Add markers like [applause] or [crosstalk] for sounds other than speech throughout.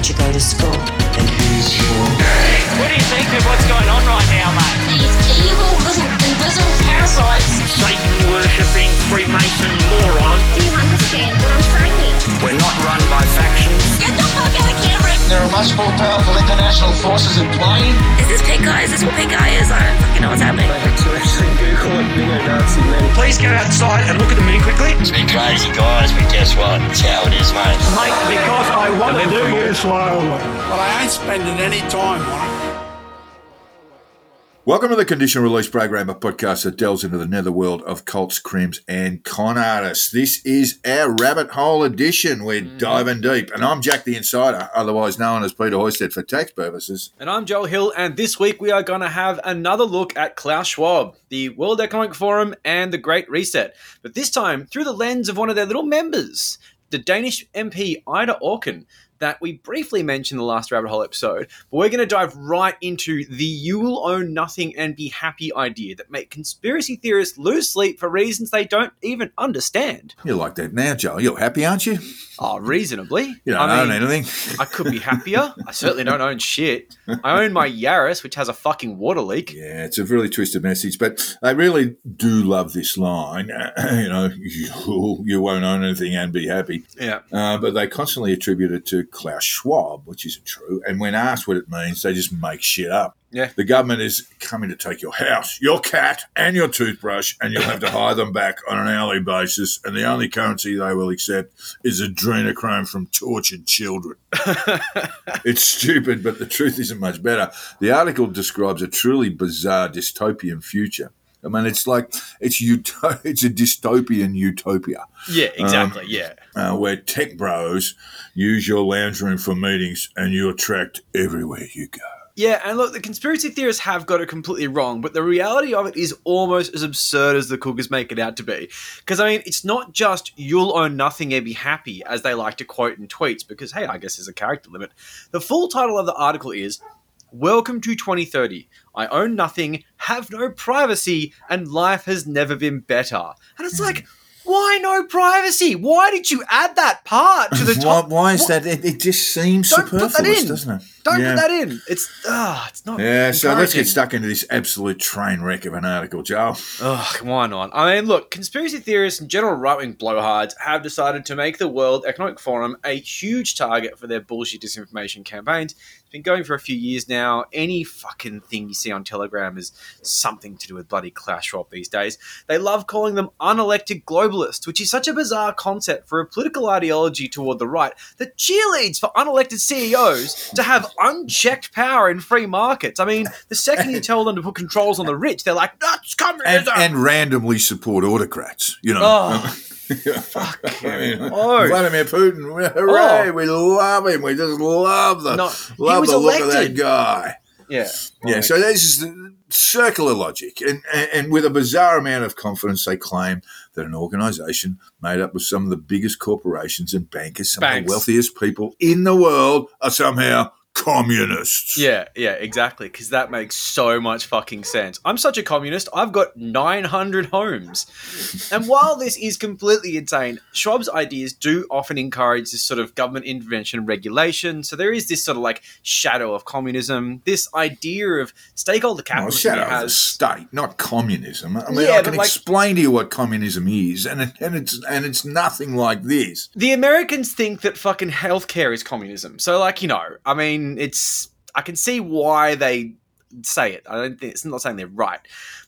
teacher go to school? What do you think of what's going on right now, mate? These evil little invisible parasites. Satan worshipping Freemason moron. Do you understand what I'm saying? We're not run by factions. There are much more powerful international forces in play. Is this pink guy? Is this what pink guy is? I don't fucking know what's happening. Please go outside and look at the moon quickly. It's been crazy, guys, but guess what? It's how it is, mate. Mate, because I want to do you slowly. But I ain't spending any time on it. Welcome to the Condition Release Program, a podcast that delves into the netherworld of cults, crims, and con artists. This is our rabbit hole edition. We're mm-hmm. diving deep. And I'm Jack the Insider, otherwise known as Peter Hoysted for tax purposes. And I'm Joel Hill, and this week we are going to have another look at Klaus Schwab, the World Economic Forum, and the Great Reset. But this time through the lens of one of their little members, the Danish MP Ida Auken, that we briefly mentioned the last rabbit hole episode. But we're going to dive right into the you will own nothing and be happy idea that make conspiracy theorists lose sleep for reasons they don't even understand. You're like that now, Joel. You're happy, aren't you? Oh, reasonably. You don't I own anything. I could be happier. [laughs] I certainly don't own shit. I own my Yaris, which has a fucking water leak. Yeah, it's a really twisted message, but they really do love this line. [clears throat] you know, you, you won't own anything and be happy. Yeah. Uh, but they constantly attribute it to Klaus Schwab, which isn't true. And when asked what it means, they just make shit up. Yeah. The government is coming to take your house, your cat, and your toothbrush, and you'll have to [laughs] hire them back on an hourly basis. And the only currency they will accept is adrenochrome from tortured children. [laughs] it's stupid, but the truth isn't much better. The article describes a truly bizarre dystopian future. I mean, it's like it's uto- [laughs] it's a dystopian utopia Yeah, exactly. yeah. uh, where tech bros use your lounge room for meetings and you attract everywhere you go. Yeah, and look, the conspiracy theorists have got it completely wrong, but the reality of it is almost as absurd as the cookers make it out to be. Because, I mean, it's not just you'll own nothing and be happy, as they like to quote in tweets, because, hey, I guess there's a character limit. The full title of the article is Welcome to 2030. I own nothing, have no privacy, and life has never been better. And it's hmm. like, why no privacy? Why did you add that part to the top? why is What- that? It, it just seems Don't put that superfluous, in. doesn't it? Don't yeah. put that in. It's ah, it's not. Yeah, so let's get stuck into this absolute train wreck of an article, Joe. Ugh, why not? I mean, look, conspiracy theorists and general right wing blowhards have decided to make the World Economic Forum a huge target for their bullshit disinformation campaigns. Been going for a few years now. Any fucking thing you see on Telegram is something to do with bloody Klaus Schwab these days. They love calling them unelected globalists, which is such a bizarre concept for a political ideology toward the right that cheerleads for unelected CEOs to have unchecked power in free markets. I mean, the second you tell them to put controls on the rich, they're like, that's And, communism! and randomly support autocrats, you know. Oh, [laughs] I mean, Oh. Vladimir Putin, hooray! Oh. We love him. We just love the No, love the look of that guy. yeah. Yeah, so this is the circular logic, and, and and with a bizarre amount of confidence, they claim that an organisation made up of some of the biggest corporations and bankers, some of the wealthiest people in the world, are somehow communists. Yeah, yeah, exactly. Because that makes so much fucking sense. I'm such a communist. I've got 900 homes. and while this is completely insane, Schwab's ideas do often encourage this sort of government intervention and regulation. So there is this sort of like shadow of communism, this idea of stakeholder capitalism. shadow he of the state, not communism. I mean, Yeah, I can like- explain to you what communism is, and it, and it's and it's nothing like this. the Americans think that fucking healthcare is communism. So, like, you know, I mean, it's I can see why they say it. I don't think it's not saying they're right,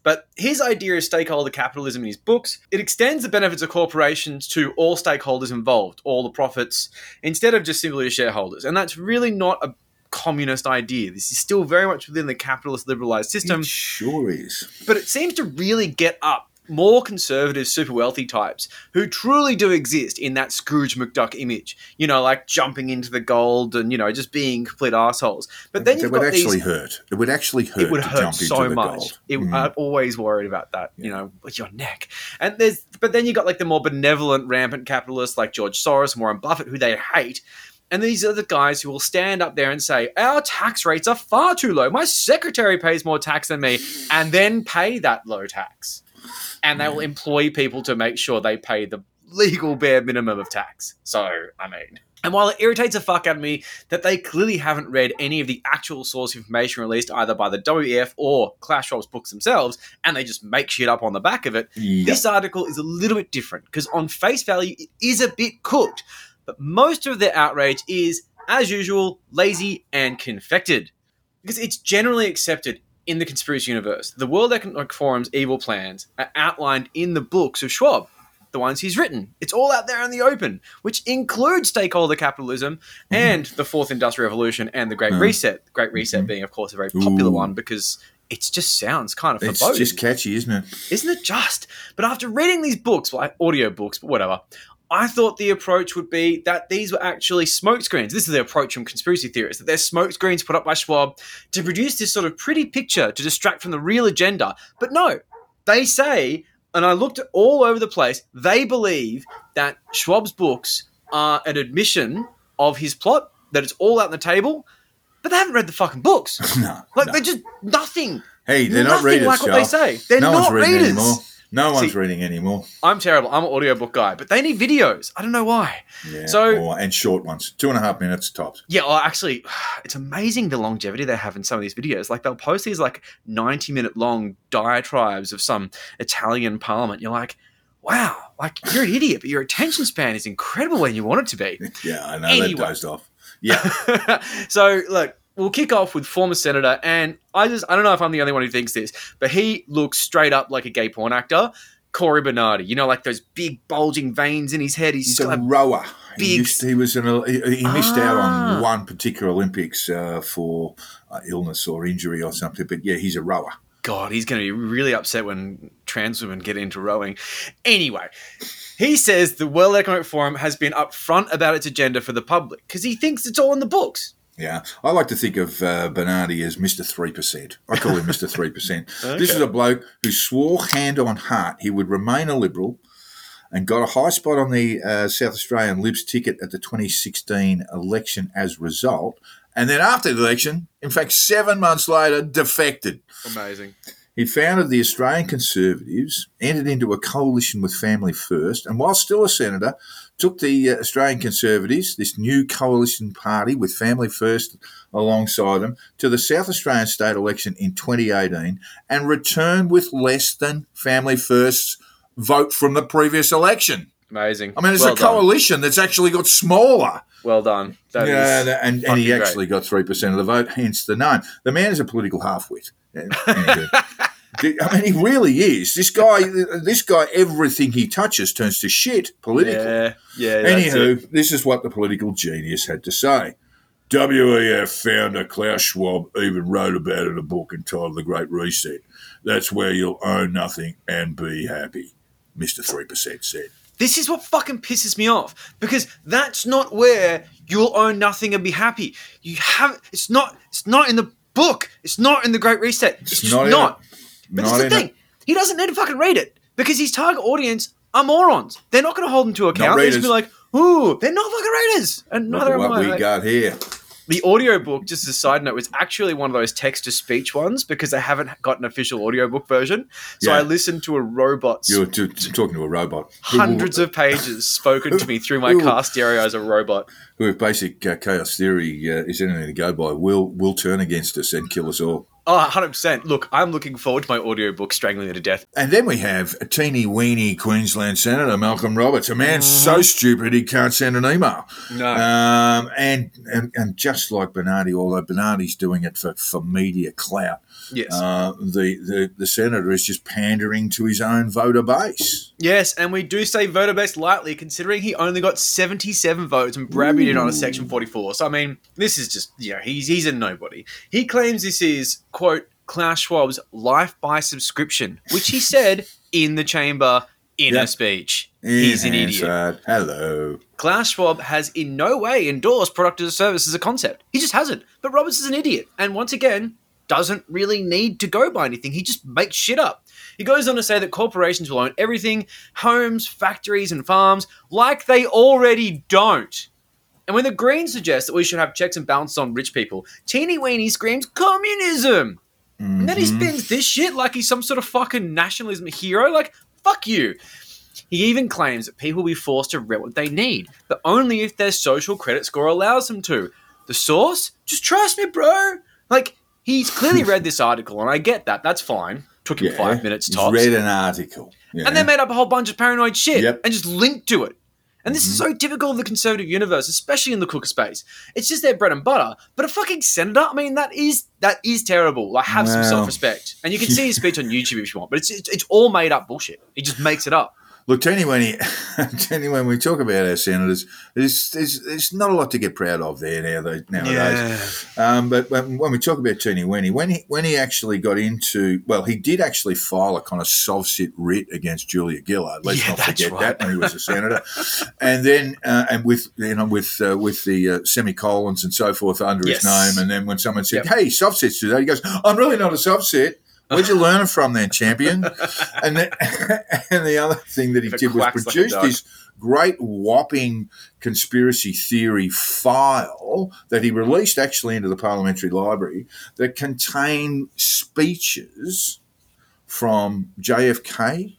but his idea of stakeholder capitalism in his books it extends the benefits of corporations to all stakeholders involved, all the profits, instead of just simply to shareholders, and that's really not a communist idea. This is still very much within the capitalist liberalized system It sure is. but it seems to really get up more conservative, super wealthy types who truly do exist in that Scrooge McDuck image. You know, like jumping into the gold and you know just being complete assholes. But then it you've would got actually these. hurt. It would actually hurt It would hurt so much. It, Mm. I'm always worried about that. You know, with your neck. And there's, but then you got like the more benevolent, rampant capitalists like George Soros, Warren Buffett, who they hate. And these are the guys who will stand up there and say, Our tax rates are far too low. My secretary pays more tax than me, and then pay that low tax. And they will employ people to make sure they pay the legal bare minimum of tax. So, I mean. And while it irritates the fuck out of me that they clearly haven't read any of the actual source information released either by the WEF or Klaus Schwab's books themselves, and they just make shit up on the back of it, Yep. this article is a little bit different because on face value, it is a bit cooked. But most of their outrage is, as usual, lazy and confected. Because it's generally accepted in the conspiracy universe. The World Economic Forum's evil plans are outlined in the books of Schwab, the ones he's written. It's all out there in the open, which includes stakeholder capitalism and the Fourth Industrial Revolution and the Great Mm. Reset. The Great Reset being, of course, a very popular Ooh. one because it just sounds kind of It's foreboding. just catchy, isn't it? Isn't it just? But after reading these books, like audio books, but whatever, I thought the approach would be that these were actually smokescreens. This is the approach from conspiracy theorists that they're smokescreens put up by Schwab to produce this sort of pretty picture to distract from the real agenda. But no, they say, and I looked all over the place, they believe that Schwab's books are an admission of his plot, that it's all out on the table, but they haven't read the fucking books. [laughs] No. Like no. they're just nothing. Hey, they're not nothing readers, like what they say. They're no not readers. No one's See- reading anymore. I'm terrible. I'm an audiobook guy, but they need videos. I don't know why. Yeah. So- or- and short ones, two and a half minutes tops. Yeah, well, actually, [sighs] it's amazing the longevity they have in some of these videos. Like they'll post these like 90 minute long diatribes of some Italian parliament. You're like, wow, like you're an idiot, but your attention span is incredible when you want it to be. [laughs] Yeah, I know Anyway. that dozed off. Yeah, [laughs] so look, we'll kick off with former senator, and I just I don't know if I'm the only one who thinks this, but he looks straight up like a gay porn actor. Cory Bernardi, you know, like those big bulging veins in his head. He's he's a rower. He, used, he was an, he, he missed out Ah. on one particular Olympics uh, for uh, illness or injury or something. But yeah, he's a rower. God, he's going to be really upset when trans women get into rowing. Anyway, he says the World Economic Forum has been upfront about its agenda for the public because he thinks it's all in the books. Yeah, I like to think of uh, Bernardi as Mister Three Percent. I call him Mister Three Percent. [laughs] This is a bloke who swore hand on heart he would remain a liberal, and got a high spot on the uh, South Australian Libs ticket at the 2016 election as a result. And then after the election, in fact, seven months later, defected. Amazing. He founded the Australian Conservatives, entered into a coalition with Family First, and while still a senator, took the uh, Australian Conservatives, this new coalition party with Family First alongside them, to the South Australian state election in 2018 and returned with less than Family First's vote from the previous election. Amazing. I mean, it's well a done. coalition that's actually got smaller. Well done. That yeah, is and, and he great. actually got 3% of the vote, hence the name. The man is a political halfwit. [laughs] Anywho. I mean, he really is. This guy, this guy, everything he touches turns to shit politically. Yeah, yeah. that's it. Anywho, this is what the political genius had to say. WEF founder Klaus Schwab even wrote about it in a book entitled The Great Reset. That's where you'll own nothing and be happy, Mr. 3% said. This is what fucking pisses me off because that's not where you'll own nothing and be happy. You have it's not it's not in the book. It's not in the Great Reset. It's, just not not. But that's the thing. it. He doesn't need to fucking read it because his target audience are morons. They're not going to hold him to account. They're just be like, "Ooh, they're not fucking readers," and Look neither at am what I. we Like, got here. the audiobook, just as a side note, was actually one of those text to speech ones because they haven't got an official audiobook version. So Yeah. I listened to a robot. You're t- t- talking to a robot. hundreds of pages spoken to me through my [laughs] car stereo as a robot. who, if basic uh, chaos theory uh, is anything to go by, will will turn against us and kill us all. Oh, 100%. Look, I'm looking forward to my audiobook Strangling Me to Death. And then we have a teeny weeny Queensland Senator Malcolm Roberts, a man so stupid he can't send an email. No. Um, and, and and just like Bernardi, although Bernardi's doing it for, for media clout, Yes. uh, the, the the senator is just pandering to his own voter base. yes, and we do say voter base lightly considering he only got 77 votes and brabbied it on a Section 44. So, I mean, this is just, you know, he's, he's a nobody. He claims this is, quote, Klaus Schwab's life by subscription, which he said in the chamber in Yep. a speech. He's an idiot. Hello. Klaus Schwab has in no way endorsed product as a service as a concept. He just hasn't. But Roberts is an idiot. And once again, doesn't really need to go by anything. He just makes shit up. He goes on to say that corporations will own everything homes, factories, and farms like they already don't. And when the Greens suggest that we should have checks and balances on rich people, Teeny Weeny screams communism. And then he mm-hmm. spins this shit like he's some sort of fucking nationalism hero. Like, fuck you. He even claims that people will be forced to rent what they need, but only if their social credit score allows them to. The source? Just trust me, bro. Like, he's clearly read [laughs] this article, and I get that. That's fine. Took him five minutes He's tops. read an article. yeah. And they made up a whole bunch of paranoid shit Yep. and just linked to it. And this is mm-hmm. so typical of the conservative universe, especially in the cooker space. It's just their bread and butter. But a fucking senator, I mean, that is that is terrible. Like, have some self respect. And you can see his speech on YouTube if you want, but it's, it's it's all made up bullshit. He just makes it up. Look, Tony, when he, [laughs] Tony, when we talk about our senators, there's, there's, there's not a lot to get proud of there now, nowadays. Um, but when, when we talk about Tony Wenny, when he when he actually got into, well, he did actually file a kind of sovcit writ against Julia Gillard. Let's Yeah, not forget right. that when he was a senator, and then uh, and with you know with uh, with the uh, semicolons and so forth under Yes. his name, and then when someone said, Yep. "Hey, sovcits do that," he goes, "I'm really not a sovcit." Where'd you learn it from, then, champion? [laughs] And then, [laughs] and the other thing that he did was quacks like produced this great whopping conspiracy theory file that he released actually into the parliamentary library that contained speeches from JFK,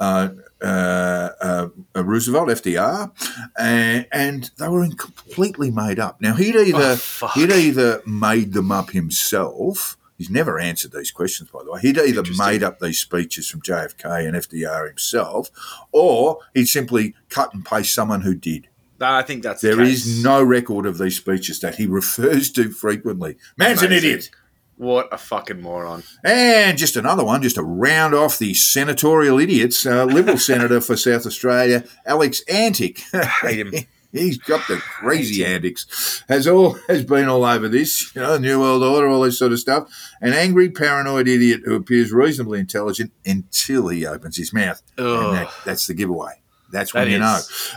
uh, uh, uh, uh, Roosevelt, FDR, and, and they were in completely made up. Now he'd either Oh, he'd either made them up himself. He's never answered these questions, by the way. He'd either made up these speeches from JFK and FDR himself, or he'd simply cut and paste someone who did. I think that's There the is no record of these speeches that he [laughs] refers to frequently. Man's an idiot. What a fucking moron. And just another one, just to round off the senatorial idiots, uh, Liberal [laughs] Senator for South Australia, Alex Antic. Hate him. [laughs] He's got the crazy antics. Has all [laughs] has been all over this, you know, New World Order, all this sort of stuff. An angry, paranoid idiot who appears reasonably intelligent until he opens his mouth. And that, that's the giveaway. That's when That you is.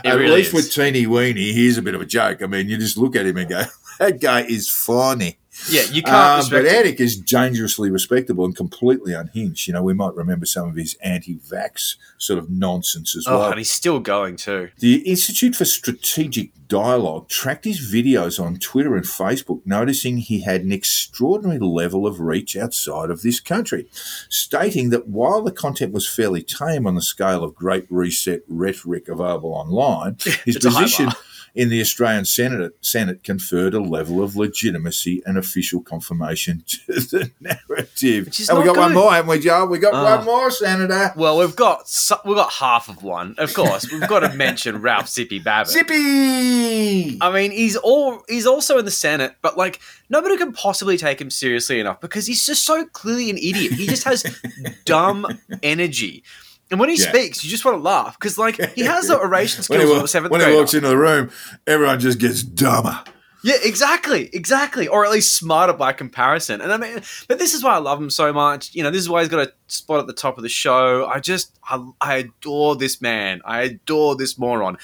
know. At really least is. with Teeny Weeny, here's a bit of a joke. I mean, you just look at him and go, [laughs] that guy is funny. Yeah, you can't Um, but. Antic is dangerously respectable and completely unhinged. You know, we might remember some of his anti-vax sort of nonsense as Oh, well. and he's still going too. The Institute for Strategic Dialogue tracked his videos on Twitter and Facebook, noticing he had an extraordinary level of reach outside of this country, stating that while the content was fairly tame on the scale of Great Reset rhetoric available online, [laughs] his It's a high position. In the Australian Senate, Senate conferred a level of legitimacy and official confirmation to the narrative. Which is and we not got one more, haven't we, Joe? We got Oh. one ah. more, Senator. Well, we've got so- we've got half of one. Of course, we've got to mention Ralph Zippy Babet. Zippy! I mean, he's all he's also in the Senate, but like nobody can possibly take him seriously enough because he's just so clearly an idiot. He just has [laughs] dumb energy. And when he Yeah. speaks, you just want to laugh because, like, he has the [laughs] oration when skills he, of wa- a seventh when he walks into the room, everyone just gets dumber. Yeah, exactly, exactly, or at least smarter by comparison. And I mean, but this is why I love him so much. You know, this is why he's got a spot at the top of the show. I just, I, I adore this man. I adore this moron.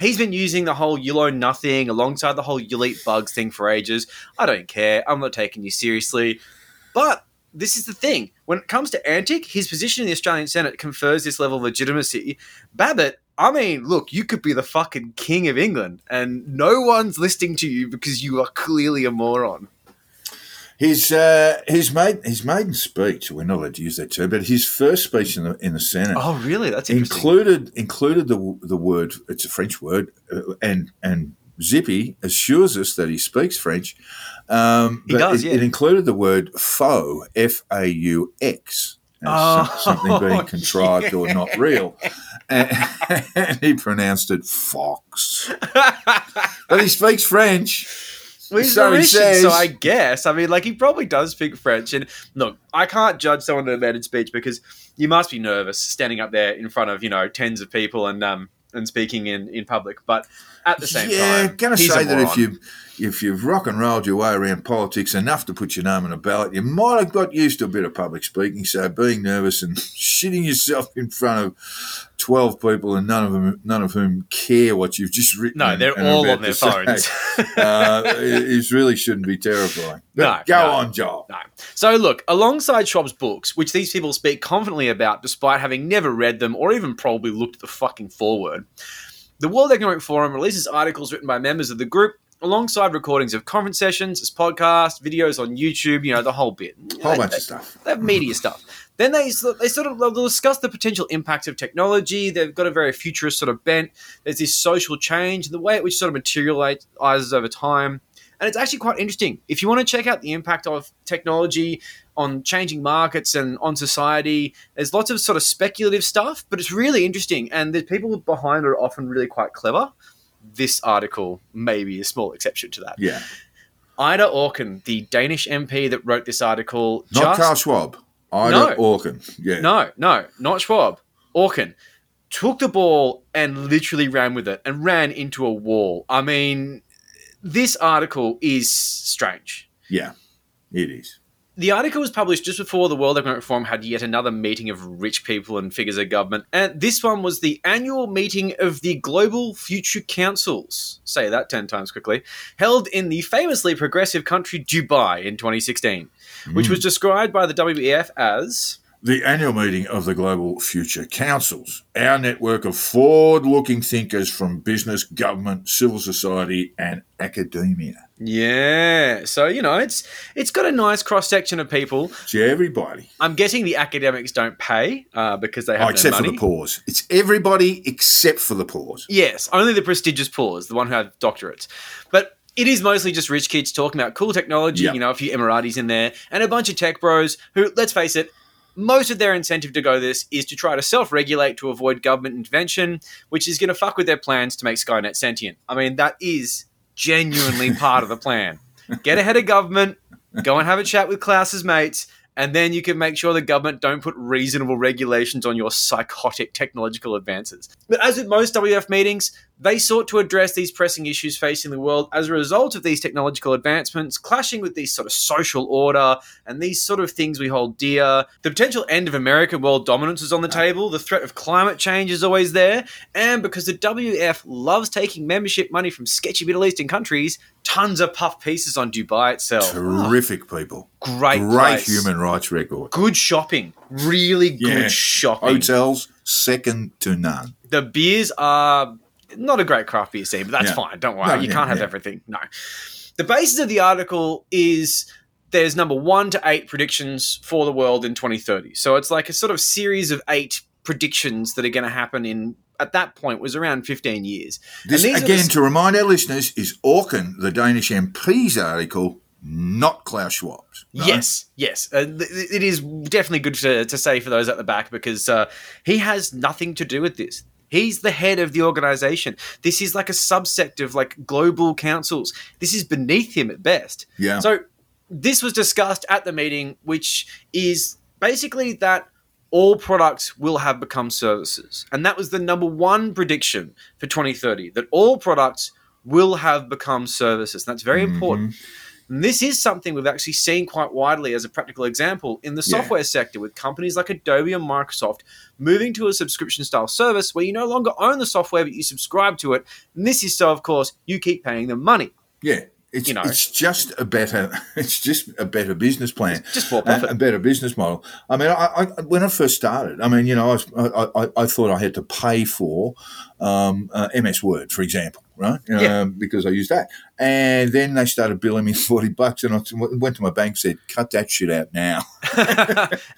He's been using the whole "you learn nothing" alongside the whole "you'll eat bugs" thing for ages. I don't care. I'm not taking you seriously. But this is the thing: when it comes to Antic, his position in the Australian Senate confers this level of legitimacy. Babet, I mean, look, you could be the fucking king of England, and no one's listening to you because you are clearly a moron. His uh, his maiden his maiden speech. We're not allowed to use that term, but his first speech in the in the Senate Oh, really? That's included included the the word. It's a French word, uh, and and Zippy assures us that he speaks French. Um, He does, it, yeah. it included the word faux, F A U X. Oh, something being [laughs] contrived or not real. And, [laughs] and he pronounced it fox. [laughs] But he speaks French. Well, he's So he Mauritian, says- so I guess. I mean, like, he probably does speak French. And look, I can't judge someone that made speech because you must be nervous standing up there in front of, you know, tens of people and um and speaking in, in public. But at the same time. yeah, time, going to say that if you if you've rock and rolled your way around politics enough to put your name on a ballot, you might have got used to a bit of public speaking. So being nervous and [laughs] shitting yourself in front of twelve people and none of them none of whom care what you've just written. No, they're and all on their phones. uh, it, really shouldn't be terrifying. But [laughs] No, go no. on, Joel. No. So, look, alongside Schwab's books, which these people speak confidently about despite having never read them or even probably looked at the fucking foreword, the World Economic Forum releases articles written by members of the group alongside recordings of conference sessions, as podcasts, videos on YouTube, you know, the whole bit. Whole bunch of stuff. they have media [laughs] stuff. Then they they sort of they'll discuss the potential impacts of technology. They've got a very futurist sort of bent. There's this social change, the way it which sort of materializes over time, and it's actually quite interesting. If you want to check out the impact of technology on changing markets and on society, there's lots of sort of speculative stuff, but it's really interesting, and the people behind it are often really quite clever. This article may be a small exception to that. Yeah. Ida Auken, the Danish MP that wrote this article, Not just Carl Schwab. Ida No. Auken. Yeah. no, no, not Schwab. Auken took the ball and literally ran with it and ran into a wall. I mean, this article is strange. Yeah. It is. The article was published just before the World Economic Forum had yet another meeting of rich people and figures of government, and this one was the annual meeting of the Global Future Councils. Say that 10 times quickly. Held in the famously progressive country Dubai in 2016, which was mm. described by the WEF as The annual meeting of the Global Future Councils, our network of forward looking thinkers from business, government, civil society, and academia. Yeah, so you know it's it's got a nice cross section of people. It's everybody. I'm guessing the academics don't pay uh, because they have Oh, no except money. for the pause. It's everybody except for the pause. Yes, only the prestigious poors, the one who have doctorates. But it is mostly just rich kids talking about cool technology. Yeah. You know, a few Emiratis in there, and a bunch of tech bros who, let's face it. Most of their incentive to go this is to try to self-regulate to avoid government intervention, which is going to fuck with their plans to make Skynet sentient. I mean, that is genuinely [laughs] part of the plan. Get ahead of government, go and have a chat with Klaus's mates, and then you can make sure the government don't put reasonable regulations on your psychotic technological advances. But as with most WF meetings, they sought to address these pressing issues facing the world as a result of these technological advancements, clashing with these sort of social order and these sort of things we hold dear. The potential end of American world dominance is on the table, the threat of climate change is always there, and because the WF loves taking membership money from sketchy Middle Eastern countries, tons of puff pieces on Dubai itself. Terrific people. Great, Great place. human rights record. Good shopping. Really Yeah. good shopping. Hotels, second to none. The beers are not a great craft beer scene, but that's Yeah. fine. Don't worry. No, you yeah, can't have yeah. everything. No. The basis of the article is there's number one to eight predictions for the world in 2030. So it's like a sort of series of eight predictions that are going to happen in, at that point, was around 15 years. And This, again, the- to remind our listeners, is Auken, the Danish MP's article, not Klaus Schwab's. no? Yes, yes. Uh, th- it is definitely good to, to say for those at the back because uh, he has nothing to do with this. He's the head of the organization. This is like a subsect of like global councils. This is beneath him at best. Yeah. So this was discussed at the meeting, which is basically that all products will have become services. And that was the number one prediction for 2030 that all products will have become services. And that's very mm-hmm. important. And this is something we've actually seen quite widely as a practical example in the Yeah. software sector with companies like Adobe and Microsoft moving to a subscription style service where you no longer own the software but you subscribe to it. And this is so, of course, you keep paying them money. Yeah. It's, You know. it's just a better [laughs] it's just a better business plan, just for a, profit. a better business model. I mean, I, I, when I first started, I mean, you know, I, was, I, I, I thought I had to pay for um, uh, MS Word, for example, right? Yeah. Um, because I used that, and then they started billing me [laughs] forty bucks, and I went to my bank and said, "Cut that shit out now." [laughs]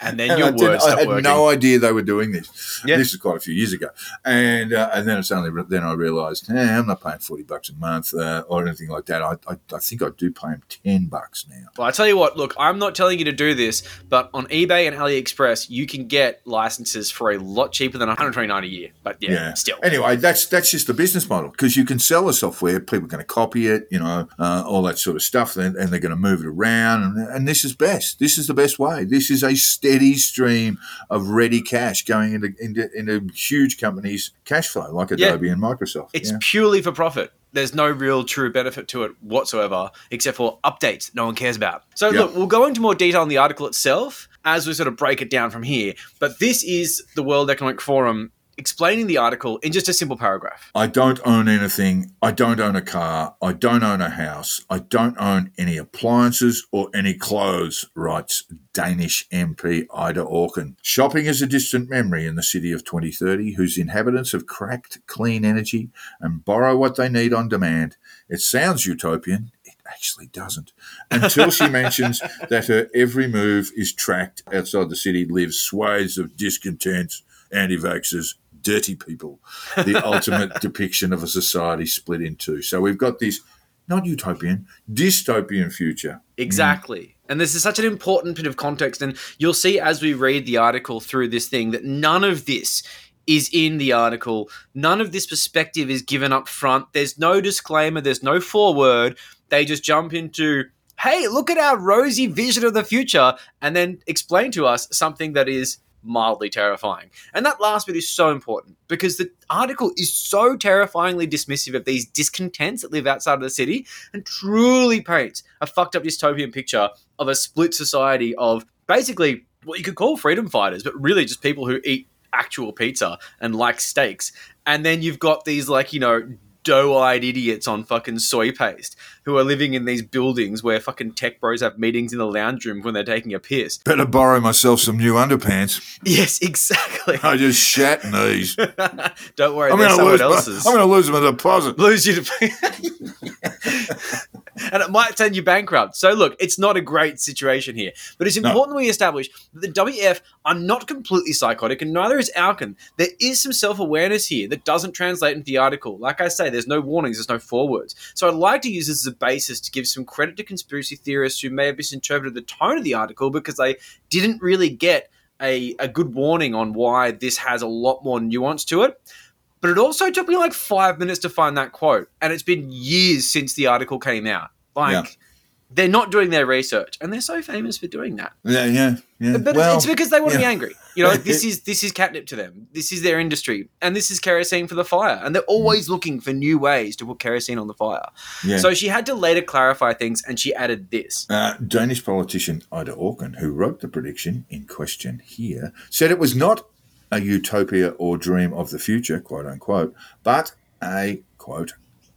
and then [laughs] And your I, words I stop had working. no idea they were doing this. Yeah. This is quite a few years ago, and uh, and then it's only then I realised, eh, I'm not paying forty bucks a month uh, or anything like that. I, I, I think I do pay them ten bucks now. Well, I tell you what, look, I'm not telling you to do this, but on eBay and AliExpress, you can get licenses for a lot cheaper than 129 a year. But yeah, still. Anyway, that's that's just the business model because you can sell the software, people are going to copy it, you know, uh, all that sort of stuff, and, and they're going to move it around, and, and this is best. This is the best way. This is a steady stream of ready cash going into into, into huge companies' cash flow, like Yeah. Adobe and Microsoft. It's yeah. purely for profit. There's no real true benefit to it whatsoever, except for updates no one cares about. So, Yeah. look, we'll go into more detail on the article itself as we sort of break it down from here. But this is the World Economic Forum explaining the article in just a simple paragraph. I don't own anything. I don't own a car. I don't own a house. I don't own any appliances or any clothes, writes Danish MP Ida Auken. Shopping is a distant memory in the city of 2030, whose inhabitants have cracked clean energy and borrow what they need on demand. It sounds utopian. It actually doesn't. Until she mentions [laughs] that her every move is tracked outside the city, lives swathes of discontents, anti vaxxers, dirty people, the [laughs] ultimate depiction of a society split in two. So we've got this not utopian, dystopian future. Mm. Exactly. And this is such an important bit of context. And you'll see as we read the article through this thing that none of this is in the article. None of this perspective is given up front. There's no disclaimer, there's no foreword. They just jump into, hey, look at our rosy vision of the future, and then explain to us something that is mildly terrifying. And that last bit is so important because the article is so terrifyingly dismissive of these discontents that live outside of the city and truly paints a fucked up dystopian picture of a split society of basically what you could call freedom fighters, but really just people who eat actual pizza and like steaks. And then you've got these like, you know, doe-eyed idiots on fucking soy paste who are living in these buildings where fucking tech bros have meetings in the lounge room when they're taking a piss. Better borrow myself some new underpants. Yes, [laughs] exactly. I just shat in these. [laughs] Don't worry, I'm they're to someone lose. My. I'm going to lose my deposit. lose you to [laughs] and it might send you bankrupt. So look, it's not a great situation here, but it's No. important we establish that the WF are not completely psychotic, and neither is Auken. There is some self-awareness here that doesn't translate into the article. Like I say, there's no warnings, there's no forewords. So I'd like to use this as a basis to give some credit to conspiracy theorists who may have misinterpreted the tone of the article because they didn't really get a, a good warning on why this has a lot more nuance to it. But it also took me like five minutes to find that quote. And it's been years since the article came out. Like, Yeah. they're not doing their research. And they're so famous for doing that. Yeah, yeah, yeah. But well, it's because they want to be angry. You know, [laughs] this is this is catnip to them. This is their industry. And this is kerosene for the fire. And they're always looking for new ways to put kerosene on the fire. Yeah. So she had to later clarify things and she added this. Uh, Danish politician Ida Auken, who wrote the prediction in question here, said it was not a utopia or dream of the future, quote unquote, but a quote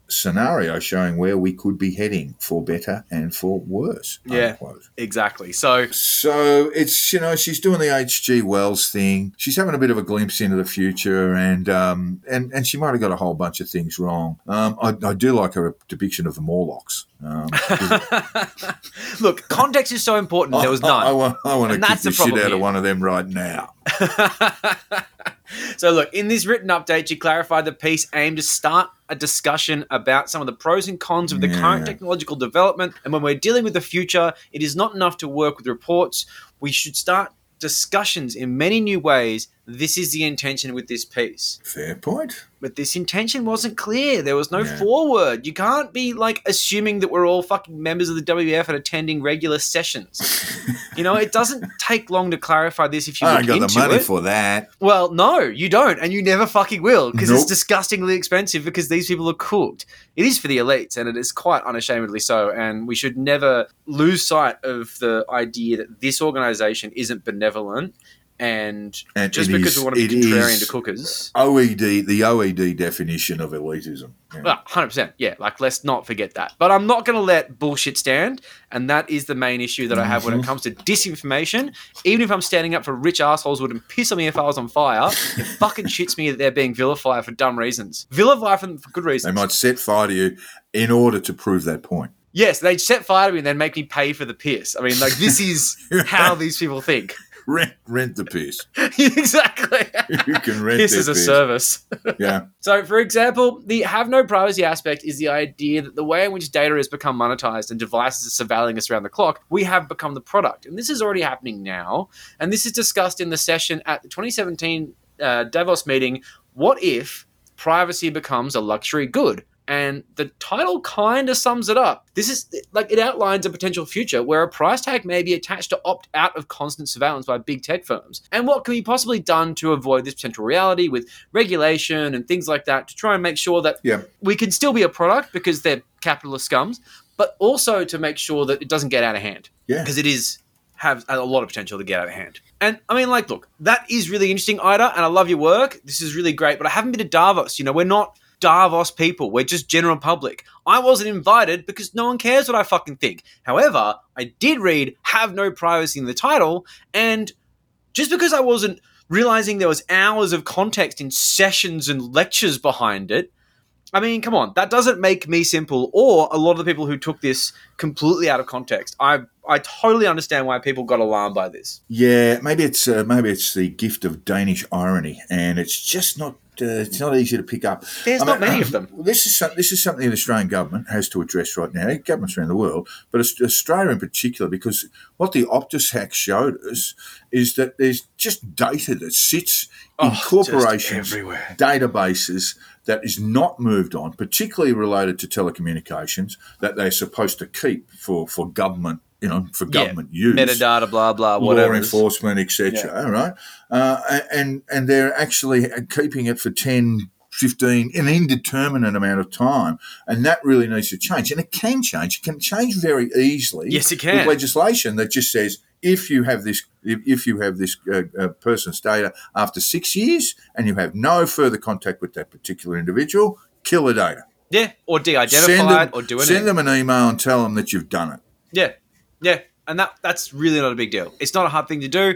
scenario showing where we could be heading for better and for worse. Yeah. Unquote. Exactly. So So it's you know she's doing the H.G. Wells thing. She's having a bit of a glimpse into the future, and um, and and she might have got a whole bunch of things wrong. Um, I, I do like her depiction of the Morlocks. Um, [laughs] look, context is so important. There was none. I, I, want, I want to kick the the shit out of one of them right now. [laughs] so, look, in this written update, she clarified the piece aimed to start a discussion about some of the pros and cons of the current technological development. And when we're dealing with the future, it is not enough to work with reports. We should start discussions in many new ways. This is the intention with this piece. Fair point. But this intention wasn't clear. There was no Yeah. forward. You can't be like assuming that we're all fucking members of the WF and attending regular sessions. [laughs] you know, it doesn't take long to clarify this if you I look got the money it. for that. Well, no, you don't, and you never fucking will, because it's disgustingly expensive because these people are cooked. It is for the elites, and it is quite unashamedly so. And we should never lose sight of the idea that this organization isn't benevolent, and, And just because is- we want to be contrarian to cookers. OED, the OED definition of elitism. Yeah. Well, 100%. Yeah, like let's not forget that. But I'm not going to let bullshit stand. And that is the main issue that I have when Mm-hmm. it comes to disinformation. Even if I'm standing up for rich assholes wouldn't piss on me if I was on fire, it [laughs] fucking shits me that they're being vilified for dumb reasons. Vilified for, for good reasons. They might set fire to you in order to prove that point. yes, they'd set fire to me and then make me pay for the piss. I mean, like, this is [laughs] how these people think. Rent, rent the piece. [laughs] exactly. You can rent This is a piss. service. Yeah. [laughs] So, for example, the have no privacy aspect is the idea that the way in which data has become monetized and devices are surveilling us around the clock, we have become the product. And this is already happening now. And this is discussed in the session at the 2017 uh, Davos meeting. What if privacy becomes a luxury good? And the title kind of sums it up. This is like it outlines a potential future where a price tag may be attached to opt out of constant surveillance by big tech firms. And what can be possibly done to avoid this potential reality with regulation and things like that to try and make sure that Yeah. we can still be a product because they're capitalist scums, but also to make sure that it doesn't get out of hand Yeah. because it is have a lot of potential to get out of hand. And I mean, like, look, that is really interesting, Ida, and I love your work. This is really great, but I haven't been to Davos. You know, we're not Davos people. We're just general public. I wasn't invited because no one cares what I fucking think. However, I did read Have No Privacy in the title, and just because I wasn't realizing there was hours of context in sessions and lectures behind it, I mean, come on, that doesn't make me simple or a lot of the people who took this completely out of context. I I totally understand why people got alarmed by this. Yeah, maybe it's uh, maybe it's the gift of Danish irony, and it's just not. Uh, it's not easy to pick up. There's I not mean, many of them. [laughs] This is some, this is something the Australian government has to address right now. Governments around the world, but Australia in particular, because what the Optus hack showed us is that there's just data that sits in Oh, corporations, everywhere. databases that is not moved on, particularly related to telecommunications, that they're supposed to keep for for government, you know, for Yeah, government use Metadata, blah blah, law whatever. enforcement, etc. All right, uh, and and they're actually keeping it for 10, 15, an indeterminate amount of time, and that really needs to change. And it can change. It can change very easily. Yes, it can. With legislation that just says if you have this, if, you have this uh, uh, person's data after six years and you have no further contact with that particular individual, kill the data. Yeah, or de-identify them, it or do anything. send them an email and tell them that you've done it. Yeah, yeah, and that that's really not a big deal. It's not a hard thing to do,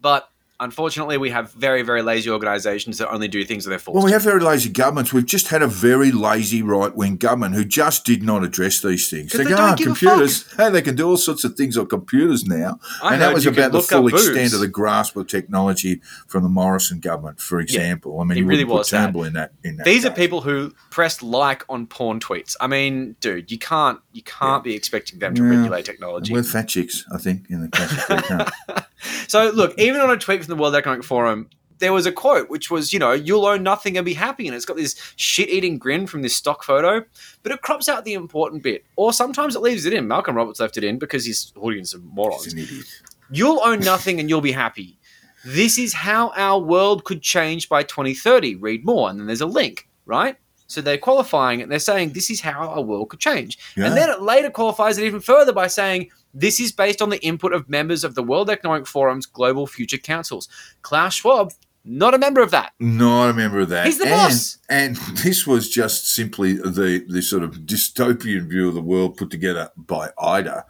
but unfortunately, we have very very lazy organisations that only do things that they're forced. Well, we have very lazy governments. We've just had a very lazy right wing government who just did not address these things. They they go, don't "Oh, give a computers, hey, they can do all sorts of things on computers now. I and that was you about the full up boobs. extent of the grasp of technology from the Morrison government, for example. I mean, it really was put that. In that. In that These are people who pressed like on porn tweets. I mean, dude, you can't you can't be expecting them to Yeah. regulate technology. We're fat chicks, I think, in the classic. [laughs] So look, even on a tweet from the World Economic Forum, there was a quote which was, you know, you'll own nothing and be happy, and it's got this shit-eating grin from this stock photo, but it crops out the important bit, or sometimes it leaves it in. Malcolm Roberts left it in because his audience of morons. He's an idiot. You'll own nothing and you'll be happy. This is how our world could change by 2030. Read more. And then there's a link, right? So they're qualifying it. They're saying this is how our world could change. Yeah. And then it later qualifies it even further by saying this is based on the input of members of the World Economic Forum's Global Future Councils. Klaus Schwab, not a member of that. Not a member of that. He's the and, boss. And this was just simply the, the sort of dystopian view of the world put together by Ida,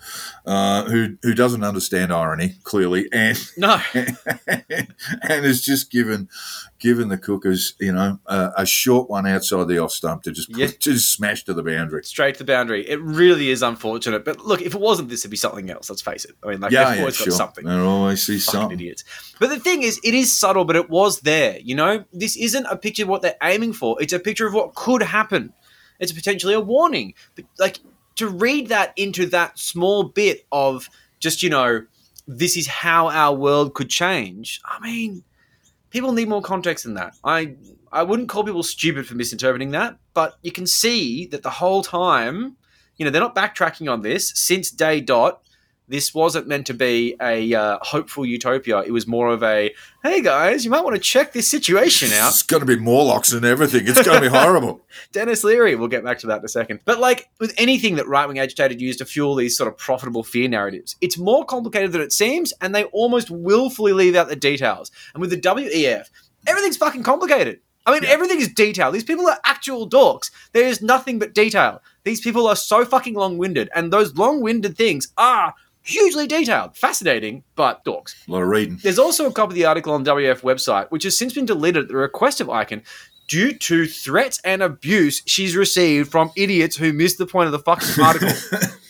uh, who who doesn't understand irony clearly, and No. [laughs] and has just given given the cookers, you know, a, a short one outside the off stump to just Yeah. [laughs] to just smash to the boundary. Straight to the boundary. It really is unfortunate. But look, if it wasn't this, it'd be something else. Let's face it. I mean, like, yeah, they've yeah, always sure. got something. There always see fucking something. idiots. But the thing is, it is subtle, but it was there. You know, this isn't a picture of what they're aiming for. It's a picture of what could happen. It's potentially a warning. But like to read that into that small bit of just you know, this is how our world could change. I mean, people need more context than that. I I wouldn't call people stupid for misinterpreting that, but you can see that the whole time, you know, they're not backtracking on this since day dot. This wasn't meant to be a uh, hopeful utopia. It was more of a, hey guys, you might want to check this situation out. It's going to be Morlocks and everything. It's going to be [laughs] horrible. Denis Leary. We'll get back to that in a second. But like with anything that right wing agitated use to fuel these sort of profitable fear narratives, it's more complicated than it seems, and they almost willfully leave out the details. And with the WEF, everything's fucking complicated. I mean, everything is detailed. These people are actual dorks. There is nothing but detail. These people are so fucking long winded, and those long winded things are hugely detailed. Fascinating, but dorks. A lot of reading. There's also a copy of the article on the WF website, which has since been deleted at the request of Auken due to threats and abuse she's received from idiots who missed the point of the fucking [laughs] article.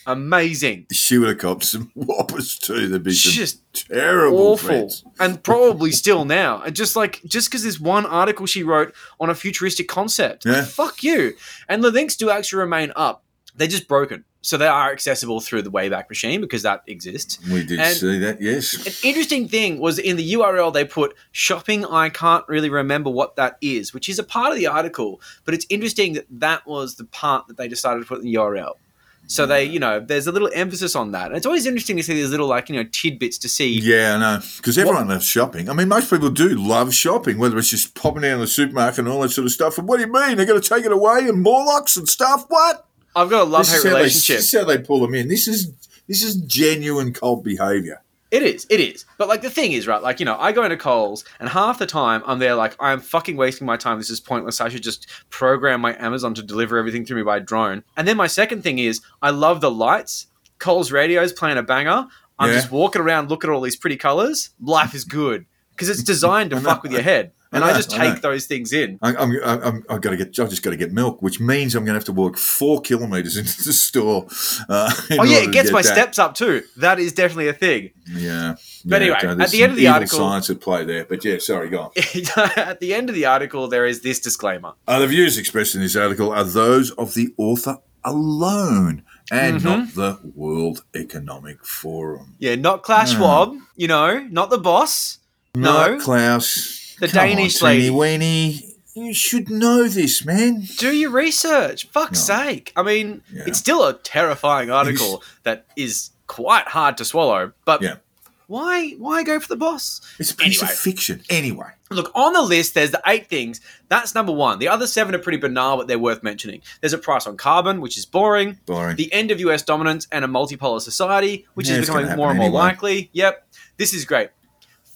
Amazing. She would have copped some whoppers too. There'd be Just terrible Awful. threats. And probably still now. And just like, just because there's one article she wrote on a futuristic concept. Yeah. Fuck you. And the links do actually remain up. They're just broken. So they are accessible through the Wayback Machine because that exists. We did And- see that, yes. An interesting thing was in the URL they put shopping. I can't really remember what that is, which is a part of the article, but it's interesting that that was the part that they decided to put in the URL. So they, you know, there's a little emphasis on that. And it's always interesting to see these little, like, you know, tidbits to see. Yeah, I know. Because everyone loves shopping. I mean, most people do love shopping, whether it's just popping down the supermarket and all that sort of stuff. And what do you mean? They're going to take it away and Morlocks and stuff? What? I've got a love hate how they, relationship. this is how they pull them in. This is this is genuine cold behaviour. It is, it is. But like the thing is, right? Like you know, I go into Coles, and half the time I'm there like I'm fucking wasting my time. This is pointless. I should just program my Amazon to deliver everything to me by drone. And then my second thing is, I love the lights. Coles radio's playing a banger. I'm Yeah. just walking around, looking at all these pretty colors. Life is good because it's designed to [laughs] fuck with your head, and I I, know, just I know. take those things in. I, I'm, I'm, I've got to get. I've just got to get milk, which means I'm going to have to walk four kilometres [laughs] into the store. Uh, [laughs] in Oh yeah, it gets get my that. steps up too. That is definitely a thing. Yeah. But yeah, anyway, at the end of the article- science at play there. But yeah, sorry, go on. [laughs] At the end of the article, there is this disclaimer. Uh, the views expressed in this article are those of the author alone, and Mm-hmm. not the World Economic Forum. Yeah, not Klaus Schwab. You know, not the boss. No, Not Klaus, The Come Danish on, lady. Weeny. You should know this, man. do your research. Fuck's No. sake. I mean, Yeah. it's still a terrifying article that is quite hard to swallow. But Yeah. why why go for the boss? It's a piece Anyway. of fiction. Anyway, Look, on the list, there's the eight things. That's number one. The other seven are pretty banal, but they're worth mentioning. There's a price on carbon, which is boring. boring. The end of US dominance and a multipolar society, which Yeah, is becoming more and more anyway. likely. Yep. This is great.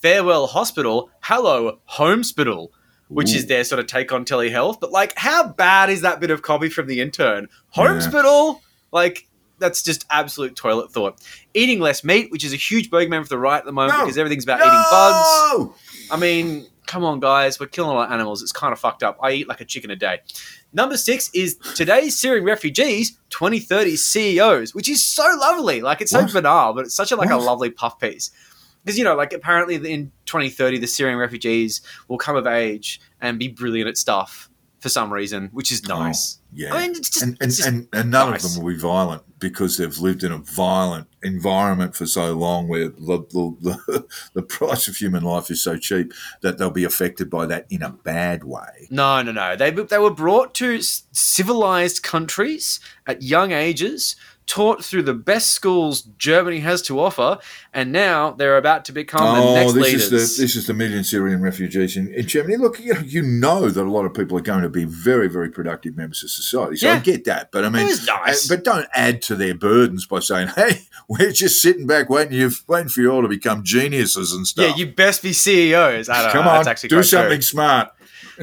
Farewell Hospital, hello Homespital, which is their sort of take on telehealth. But like, how bad is that bit of copy from the intern? Homespital? Like, that's just absolute toilet thought. Eating less meat, which is a huge bogeyman for the right at the moment No. because everything's about eating bugs. I mean, come on, guys, we're killing our animals. It's kind of fucked up. I eat like a chicken a day. Number six is today's Syrian refugees, 2030 CEOs, which is so lovely. Like it's so What? banal, but it's such a like a lovely puff piece. Because you know, like apparently in 2030, the Syrian refugees will come of age and be brilliant at stuff for some reason, which is oh, nice. Oh, yeah. I mean, just, and, and, and, and none nice. of them will be violent because they've lived in a violent environment for so long where the, the, the, [laughs] the price of human life is so cheap that they'll be affected by that in a bad way. No, no, no. They they were brought to civilized countries at young ages, taught through the best schools Germany has to offer, and now they're about to become the oh, next this leaders. is the this is the million Syrian refugees in, in Germany. Look, you know, you know that a lot of people are going to be very, very productive members of society. So I get that, but I mean, nice. uh, but don't add to their burdens by saying, "Hey, [laughs] we're just sitting back waiting you waiting for you all to become geniuses and stuff." yeah, you best be CEOs. I don't Come know. on, do quite true. something smart.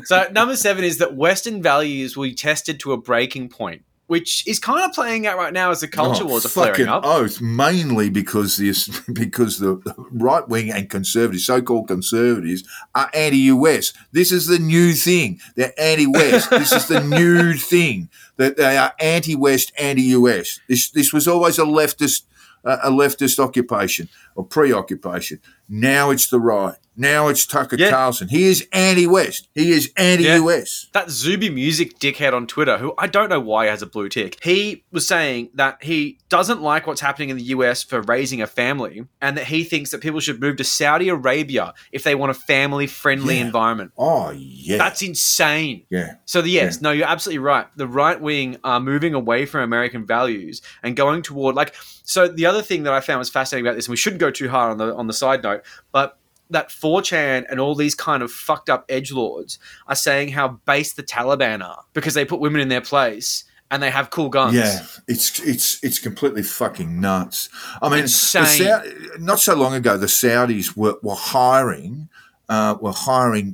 So number seven is that Western values will be tested to a breaking point, which is kind of playing out right now as the culture Oh, wars are flaring up. Oath, mainly because this, [laughs] because the right wing and conservatives, so-called conservatives, are anti-US. This is the new thing. They're anti-West. this is the [laughs] new thing that they are anti-West, anti-US. This this was always a leftist uh, a leftist occupation or preoccupation. Now it's the right. Now it's Tucker Yeah. Carlson. He is anti-West. He is anti-US. That Zuby Music dickhead on Twitter, who I don't know why has a blue tick, he was saying that he doesn't like what's happening in the US for raising a family, and that he thinks that people should move to Saudi Arabia if they want a family friendly Yeah. environment. Oh yeah. That's insane. yeah. So the, yes, no, you're absolutely right. The right wing are moving away from American values and going toward like. So the other thing that I found was fascinating about this, and we shouldn't go too hard on the on the side note, but that 4chan and all these kind of fucked up edge lords are saying how base the Taliban are because they put women in their place and they have cool guns. Yeah, it's it's it's completely fucking nuts. I mean, Sau- not so long ago, the Saudis were, were hiring uh, were hiring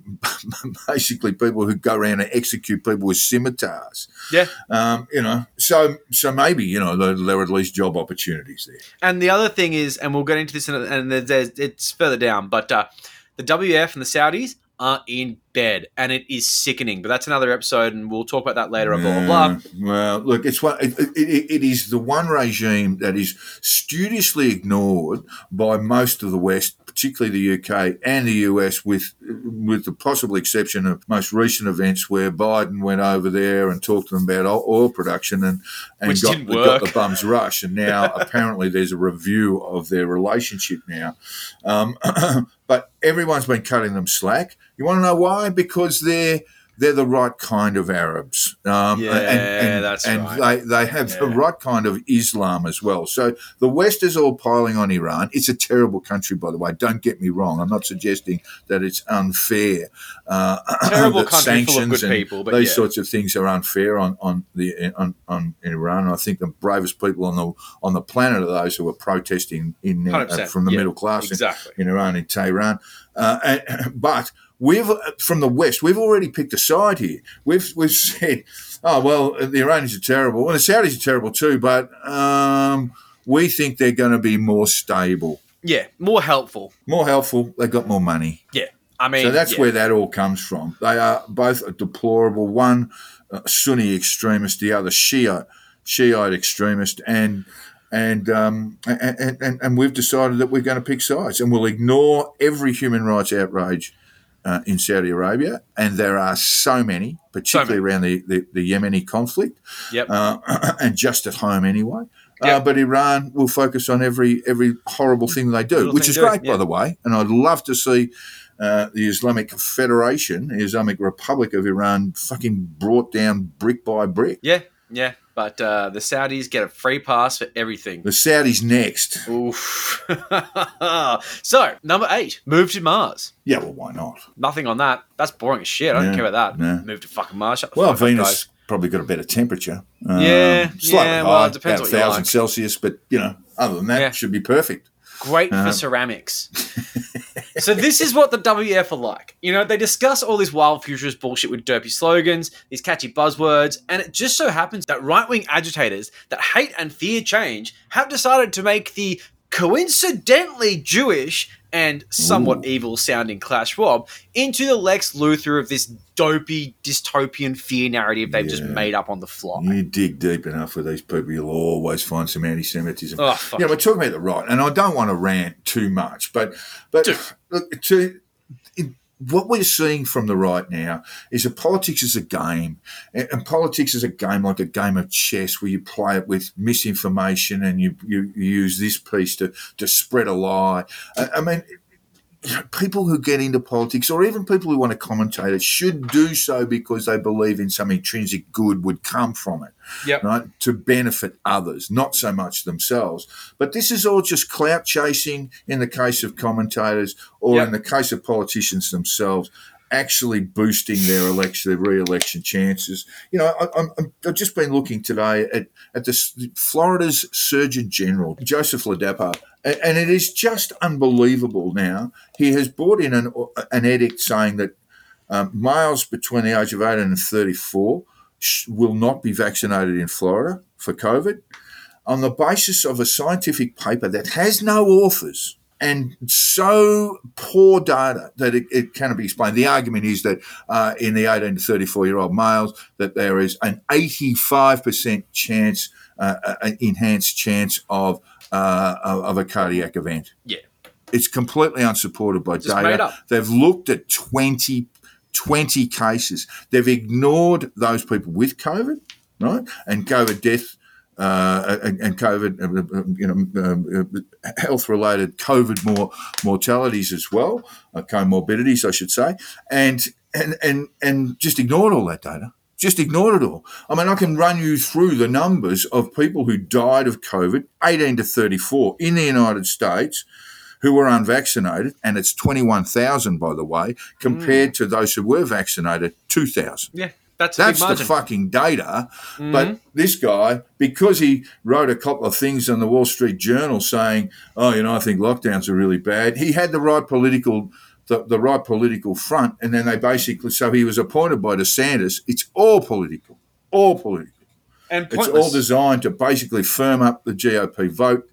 [laughs] basically people who go around and execute people with scimitars. Yeah. Um, you know, so so maybe you know there, there are at least job opportunities there. And the other thing is, and we'll get into this, in and there's, it's further down, but uh, the WEF and the Saudis are in bed, and it is sickening. But that's another episode, and we'll talk about that later. and Blah blah blah. Well, look, it's. It, it, it- it is the one regime that is studiously ignored by most of the West, particularly the UK and the US, with with the possible exception of most recent events where Biden went over there and talked to them about oil production and and Which got, the, got the bums rush, and now [laughs] apparently there's a review of their relationship now. Um, [clears throat] but everyone's been cutting them slack. You want to know why? Because they're they're the right kind of Arabs. Um, Yeah, that's and right. they, they have the right kind of Islam as well. So the West is all piling on Iran. It's a terrible country, by the way. Don't get me wrong. I'm not suggesting that it's unfair. Uh, [clears throat] Terrible country full of sanctions good and people, but those yeah. sorts of things are unfair on on the on, on Iran. And I think the bravest people on the on the planet are those who are protesting in uh, from the yeah, middle class in- exactly. in Iran, in Tehran. Uh, and, [clears throat] but we've from the West, we've already picked a side here. We've we've [laughs] said, oh well, the Iranians are terrible, and the Saudis are terrible too. But um, we think they're going to be more stable, Yeah, more helpful. more helpful. They've got more money. Yeah, I mean, So that's yeah. where that all comes from. They are both deplorable. One uh, Sunni extremist, the other Shia Shiite extremist, and and um, and, and and we've decided that we're going to pick sides, and we'll ignore every human rights outrage. Uh, in Saudi Arabia, and there are so many, particularly around the, the, the Yemeni conflict, Yep. uh, [clears throat] and just at home anyway. Uh, but Iran will focus on every every horrible thing they do, Little which is great, yeah. by the way. And I'd love to see uh, the Islamic Federation, the Islamic Republic of Iran, fucking brought down brick by brick. yeah, yeah. But uh, the Saudis get a free pass for everything. The Saudis next. Oof. [laughs] so number eight, move to Mars. Yeah, well, why not? Nothing on that. That's boring as shit. I don't care about that. Move to fucking Mars. Well, up, Venus guys. probably got a better temperature. Um, Yeah, slightly yeah, well, high, it depends about thousand like. Celsius, but you know, other than that, Yeah. it should be perfect. Great Uh-huh. for ceramics. [laughs] so this is what the WEF are like. You know, they discuss all this wild futurist bullshit with derpy slogans, these catchy buzzwords, and it just so happens that right-wing agitators that hate and fear change have decided to make the coincidentally Jewish and somewhat evil sounding Klaus Schwab into the Lex Luthor of this dopey dystopian fear narrative they've just made up on the fly. You dig deep enough with these people, you'll always find some anti-Semitism. Oh. Yeah, we're talking about the right, and I don't want to rant too much, but but Dude. to what we're seeing from the right now is that politics is a game, and, politics is a game like a game of chess where you play it with misinformation and you you, you use this piece to to spread a lie. I, I mean. People who get into politics, or even people who want to commentate it, should do so because they believe in some intrinsic good would come from it Yep. right, to benefit others, not so much themselves. But this is all just clout chasing in the case of commentators, or Yep. in the case of politicians themselves, actually boosting their election, their re-election chances. You know, I, I've just been looking today at at this Florida's Surgeon General Joseph Ladapo, and it is just unbelievable. Now he has brought in an an edict saying that um, males between the age of 18 and 34 sh- will not be vaccinated in Florida for COVID on the basis of a scientific paper that has no authors and so poor data that it, it cannot be explained. The argument is that uh, in the 18 to 34 year old males that there is an 85% chance, uh, uh, an enhanced chance of, uh, of a cardiac event. Yeah. It's completely unsupported by Just data. up. They've looked at 20, 20 cases. They've ignored those people with COVID, right? And COVID death uh, and, and COVID, uh, you know, um, uh, health-related COVID more mortalities as well, uh, comorbidities, I should say, and and and and just ignored all that data. Just ignored it all. I mean, I can run you through the numbers of people who died of COVID, 18 to 34, in the United States, who were unvaccinated, and it's 21,000, by the way, compared to those who were vaccinated, 2,000. Yeah. That's That's the fucking data. Mm-hmm. But this guy, because he wrote a couple of things in the Wall Street Journal saying, "Oh, you know, I think lockdowns are really bad," he had the right political. The, the right political front, and then they basically so he was appointed by DeSantis. It's all political, all political. and It's all designed to basically firm up the GOP vote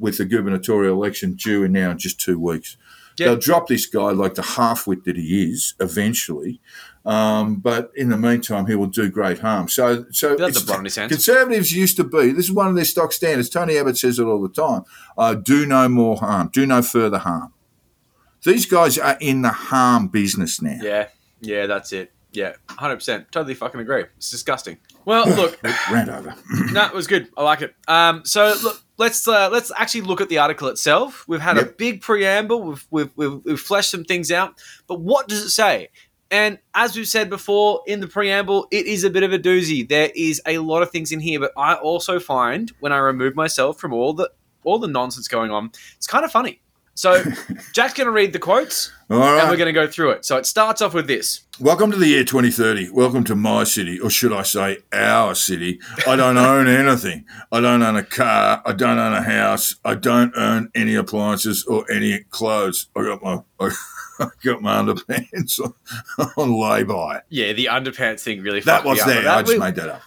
with the gubernatorial election due in now in just two weeks. Yeah. They'll drop this guy like the half-wit that he is eventually, um, but in the meantime, he will do great harm. So, so They'll have it's- the blood on his hands. conservatives used to be. This is one of their stock standards. Tony Abbott says it all the time. Uh, do no more harm. Do no further harm. These guys are in the harm business now. Yeah, yeah, that's it. Yeah, hundred percent. Totally fucking agree. It's disgusting. Well, [laughs] look, Rant over. [laughs] that was good. I like it. Um, so look, let's uh, let's actually look at the article itself. We've had a big preamble. We've, we've we've we've fleshed some things out. But what does it say? And as we've said before in the preamble, it is a bit of a doozy. There is a lot of things in here, but I also find when I remove myself from all the all the nonsense going on, it's kind of funny. So Jack's going to read the quotes, All and we're going to go through it. So it starts off with this. Welcome to the year 2030. Welcome to my city, or should I say our city. I don't [laughs] own anything. I don't own a car. I don't own a house. I don't own any appliances or any clothes. I got my [laughs] I got my underpants on, [laughs] on lay-by. Yeah, the underpants thing really. That fucked me was there. That- I just we- made that up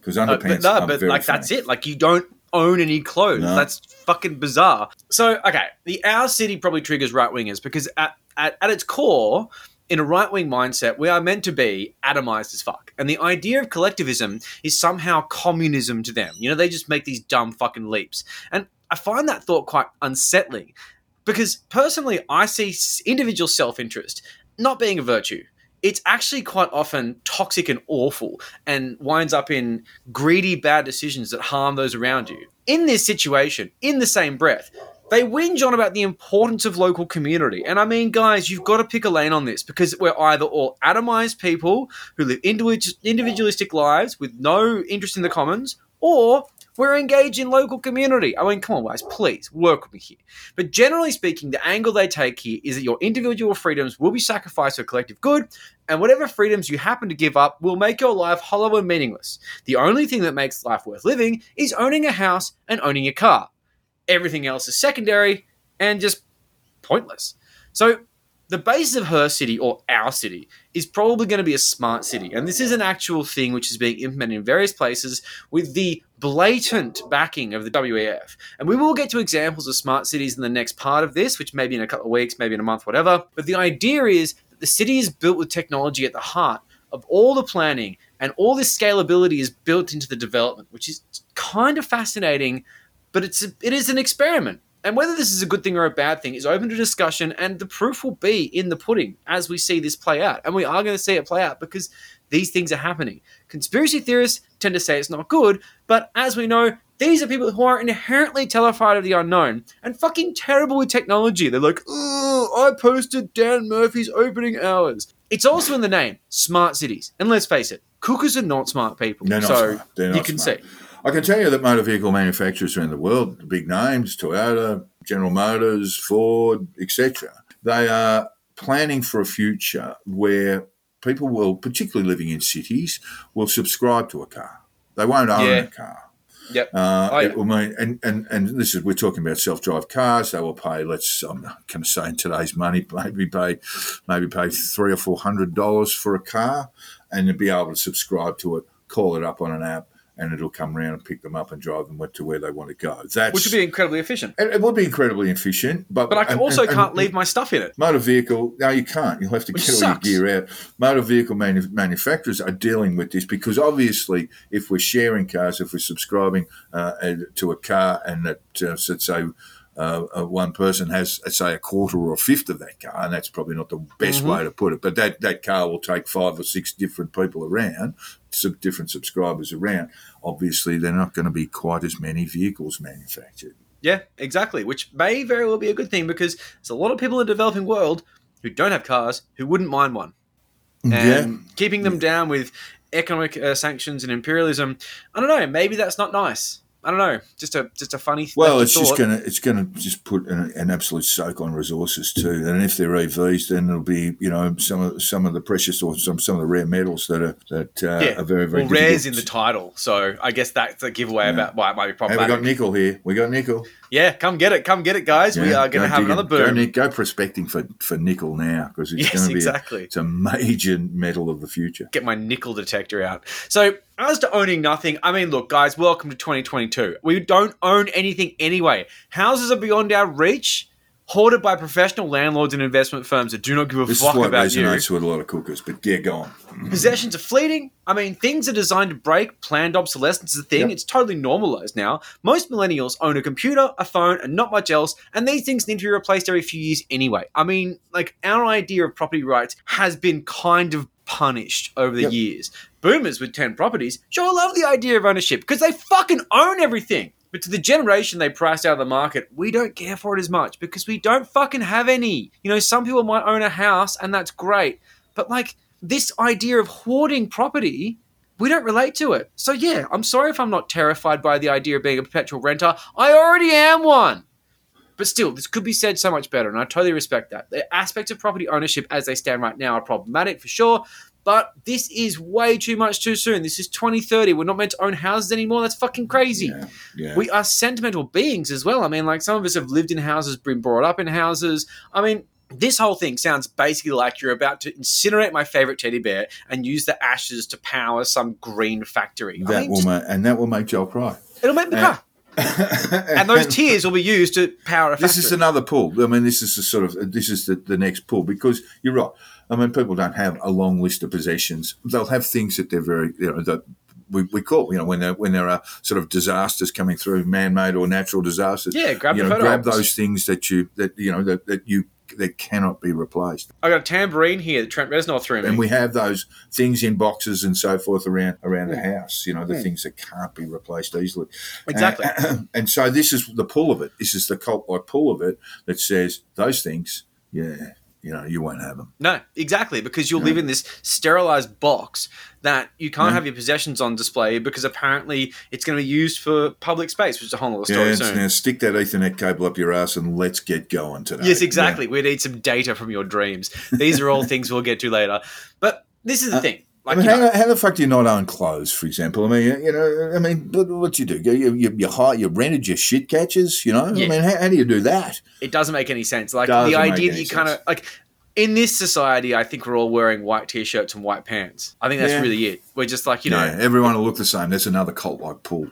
because Uh, underpants. but no, but like that's it. Like you don't own any clothes. No. That's fucking bizarre. So okay, the our city probably triggers right wingers because at, at at its core, in a right wing mindset, we are meant to be atomized as fuck, and the idea of collectivism is somehow communism to them. You know, they just make these dumb fucking leaps, and I find that thought quite unsettling because personally, I see individual self interest not being a virtue. It's actually quite often toxic and awful and winds up in greedy, bad decisions that harm those around you. In this situation, in the same breath, they whinge on about the importance of local community. And I mean, guys, you've got to pick a lane on this because we're either all atomized people who live individualistic lives with no interest in the commons, or we're engaged in local community. I mean, come on, guys, please work with me here. But generally speaking, the angle they take here is that your individual freedoms will be sacrificed for collective good, and whatever freedoms you happen to give up will make your life hollow and meaningless. The only thing that makes life worth living is owning a house and owning a car. Everything else is secondary and just pointless. So, the basis of her city or our city is probably going to be a smart city. And this is an actual thing which is being implemented in various places with the blatant backing of the WEF. And we will get to examples of smart cities in the next part of this, which may be in a couple of weeks, maybe in a month, whatever. But the idea is that the city is built with technology at the heart of all the planning and all this scalability is built into the development, which is kind of fascinating, but it's a, it is an experiment. And whether this is a good thing or a bad thing is open to discussion, and the proof will be in the pudding as we see this play out. And we are going to see it play out because these things are happening. Conspiracy theorists tend to say it's not good, but as we know, these are people who are inherently terrified of the unknown and fucking terrible with technology. They're like, oh, I posted Dan Murphy's opening hours. It's also in the name, smart cities. And let's face it, cookers are not smart people. They're not so smart. They're you can smart. see. I can tell you that motor vehicle manufacturers around the world, the big names, Toyota, General Motors, Ford, etc., they are planning for a future where people will, particularly living in cities, will subscribe to a car. They won't own Yeah. a car. Yep. Uh, yeah. it will mean, and, and, and this is we're talking about self-drive cars. They will pay. Let's I'm going to say in today's money, [laughs] maybe pay, maybe pay three or four hundred dollars for a car, and you'll be able to subscribe to it, call it up on an app, and it'll come around and pick them up and drive them to where they want to go. That's Which would be incredibly efficient. it, it would be incredibly efficient, but But I and- also and- can't and- leave my stuff in it. Motor vehicle, no, you can't. You'll have to Which get all your gear out. Motor vehicle manu- manufacturers are dealing with this because obviously, if we're sharing cars, if we're subscribing uh, to a car, and that, uh, so say, uh, uh, one person has, say, a quarter or a fifth of that car, and that's probably not the best Mm-hmm. way to put it. But that, that car will take five or six different people around, some different subscribers around. Obviously, they're not going to be quite as many vehicles manufactured. Yeah, exactly. Which may very well be a good thing because there's a lot of people in the developing world who don't have cars who wouldn't mind one. And keeping them down with economic uh, sanctions and imperialism, I don't know. Maybe that's not nice. I don't know. Just a just a funny. Thing. Well, it's just going to it's to just put an, an absolute soak on resources too. And if they're EVs, then it'll be you know some of some of the precious or some some of the rare metals that are that uh, yeah. are very very well, rares in the title, so I guess that's a giveaway Yeah. about why it might be problematic. Hey, we got nickel here. We got nickel. Yeah, come get it, come get it, guys. we are going to have it. another Go, boom. Nick, go prospecting for, for nickel now because it's Yes, going to be exactly. a, it's a major metal of the future. get my nickel detector out. So, as to owning nothing, I mean, look, guys, welcome to 2022. We don't own anything anyway. Houses are beyond our reach, hoarded by professional landlords and investment firms that do not give a This is fuck what about you. resonates with a lot of cookers. But yeah, go on. Possessions are fleeting. I mean, things are designed to break. Planned obsolescence is a thing. Yep. It's totally normalized now. Most millennials own a computer, a phone, and not much else, and these things need to be replaced every few years anyway. I mean, like, our idea of property rights has been kind of punished over the Yep. years. Boomers with 10 properties sure love the idea of ownership because they fucking own everything. But to the generation they priced out of the market, we don't care for it as much because we don't fucking have any. You know, some people might own a house and that's great. But like this idea of hoarding property, we don't relate to it. So yeah, I'm sorry if I'm not terrified by the idea of being a perpetual renter. I already am one. But still, this could be said so much better, and I totally respect that. The aspects of property ownership as they stand right now are problematic for sure, but this is way too much too soon. This is 2030. We're not meant to own houses anymore. That's fucking crazy. Yeah, yeah. We are sentimental beings as well. I mean, like some of us have lived in houses, been brought up in houses. I mean, this whole thing sounds basically like you're about to incinerate my favorite teddy bear and use the ashes to power some green factory. I that mean, will just- make, and that will make Joel cry. it'll make me cry. [laughs] And those tears will be used to power a factory. This is another pull. I mean, this is the sort of this is the, the next pull because you're right. I mean, people don't have a long list of possessions. They'll have things that they're very you know that we, we call you know when there when there are sort of disasters coming through, man-made or natural disasters. Yeah, grab you the know, grab those things that you that you know that, that you that cannot be replaced. I got a tambourine here that Trent Reznor threw me. And we have those things in boxes and so forth around around the Hmm. house. You know, the things that can't be replaced easily. Exactly. And, [clears throat] and so this is the pull of it. This is the cult like pull of it that says those things. Yeah, you know, you won't have them. No, exactly, because you'll live in this sterilized box that you can't have your possessions on display because apparently it's going to be used for public space, which is a whole other story Yeah, soon. now stick that Ethernet cable up your ass and let's get going today. Yes, exactly. We need some data from your dreams. These are all [laughs] things we'll get to later. But this is the uh, thing. I mean, you know, how, how the fuck do you not own clothes, for example? I mean, you know, I mean, what do you do? You you, you hire, you rented your shit catches, you know? Yeah. I mean, how, how do you do that? it doesn't make any sense. Like Doesn't the idea that you kind of like in this society, I think we're all wearing white t-shirts and white pants. I think that's Yeah. really it. We're just like you know, yeah, everyone will look the same. That's another cult like pull.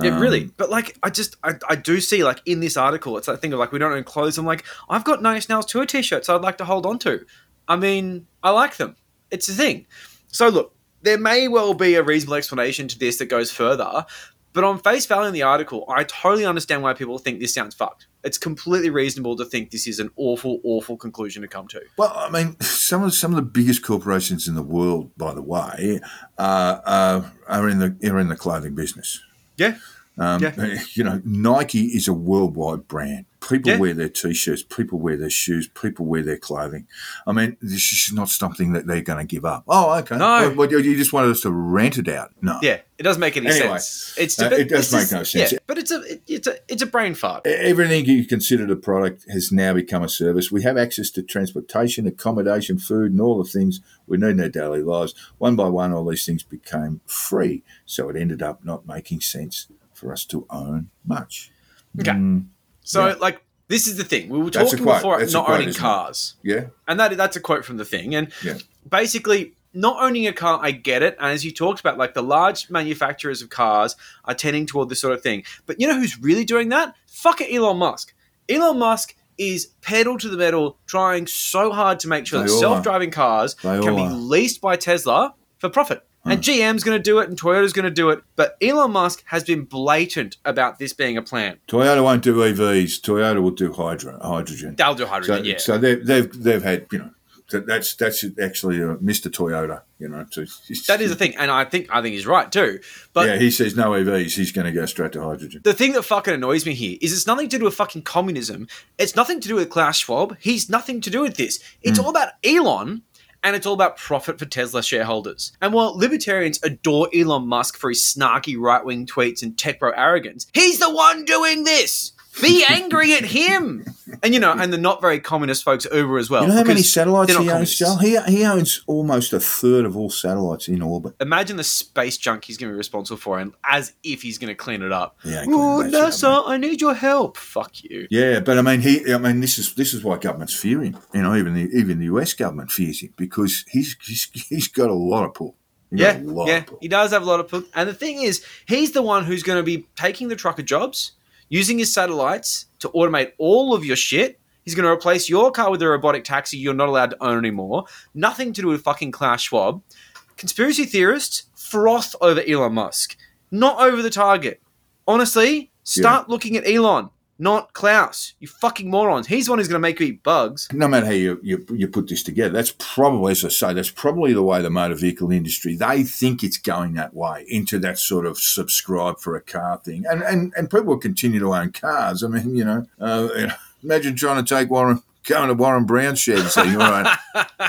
Yeah, Um, really. But like, I just, I, I do see like in this article, it's that thing of like we don't own clothes. I'm like, I've got Nine Inch Nails tour t-shirts I'd like to hold on to. I mean, I like them. It's a thing. So look, there may well be a reasonable explanation to this that goes further. But on face value in the article, I totally understand why people think this sounds fucked. It's completely reasonable to think this is an awful, awful conclusion to come to. Well, I mean, some of some of the biggest corporations in the world, by the way, uh, uh, are in the are in the clothing business. Yeah. Um, Yeah. [laughs] You know, Nike is a worldwide brand. People Yeah. wear their t-shirts. People wear their shoes. People wear their clothing. I mean, this is not something that they're going to give up. Oh, okay. No. Well, well, you just wanted us to rent it out? No. Yeah, it doesn't make any Anyway, sense. It's uh, it does make just- no sense. Yeah, but it's a it, it's a it's a brain fart. Everything you considered a product has now become a service. We have access to transportation, accommodation, food, and all the things we need in our daily lives. One by one, all these things became free. So it ended up not making sense for us to own much. Okay. Mm, So, Yeah. like, this is the thing. We were That's talking before That's not quote, owning isn't it? cars, yeah. and that that's a quote from the thing. And Yeah. basically, not owning a car, I get it. And as you talked about, like the large manufacturers of cars are tending toward this sort of thing. But you know who's really doing that? Fucking Elon Musk. Elon Musk is pedal to the metal, trying so hard to make sure They that self-driving cars They can be leased by Tesla for profit. And GM's going to do it, and Toyota's going to do it. But Elon Musk has been blatant about this being a plan. Toyota won't do EVs. Toyota will do hydro, hydrogen. They'll do So, hydrogen, yeah. so they've, they've, they've had, you know, that's that's actually uh, Mr. Toyota, you know. To, [laughs] That is the thing, and I think I think he's right too. But yeah, he says no EVs. He's going to go straight to hydrogen. the thing that fucking annoys me here is it's nothing to do with fucking communism. It's nothing to do with Klaus Schwab. He's nothing to do with this. It's all about Elon. And it's all about profit for Tesla shareholders. And while libertarians adore Elon Musk for his snarky right wing tweets and tech bro arrogance, he's the one doing this. Be angry at him. And you know, and the not very communist folks Uber as well. You know how many satellites he owns. Joel? He, he owns almost a third of all satellites in orbit. Imagine the space junk he's going to be responsible for, and as if he's going to clean it up. Yeah, oh, NASA, I need your help. Fuck you. Yeah, but I mean, he. I mean, this is this is why governments fear him. You know, even the even the US government fears him because he's he's, he's got a lot of pull. Yeah, got a lot yeah, he does have a lot of. pull. And the thing is, he's the one who's going to be taking the trucker jobs, using his satellites to automate all of your shit. He's going to replace your car with a robotic taxi you're not allowed to own anymore. Nothing to do with fucking Klaus Schwab. Conspiracy theorists froth over Elon Musk, not over the target. Honestly, start looking at Elon, not Klaus. You fucking morons. He's the one who's going to make you eat bugs. no matter how you, you you put this together, that's probably, as I say, that's probably the way the motor vehicle industry they think it's going that way into that sort of subscribe for a car thing, and and and people will continue to own cars. I mean, you know, uh, imagine trying to take Warren go to Warren Brown's shed and say, "All right,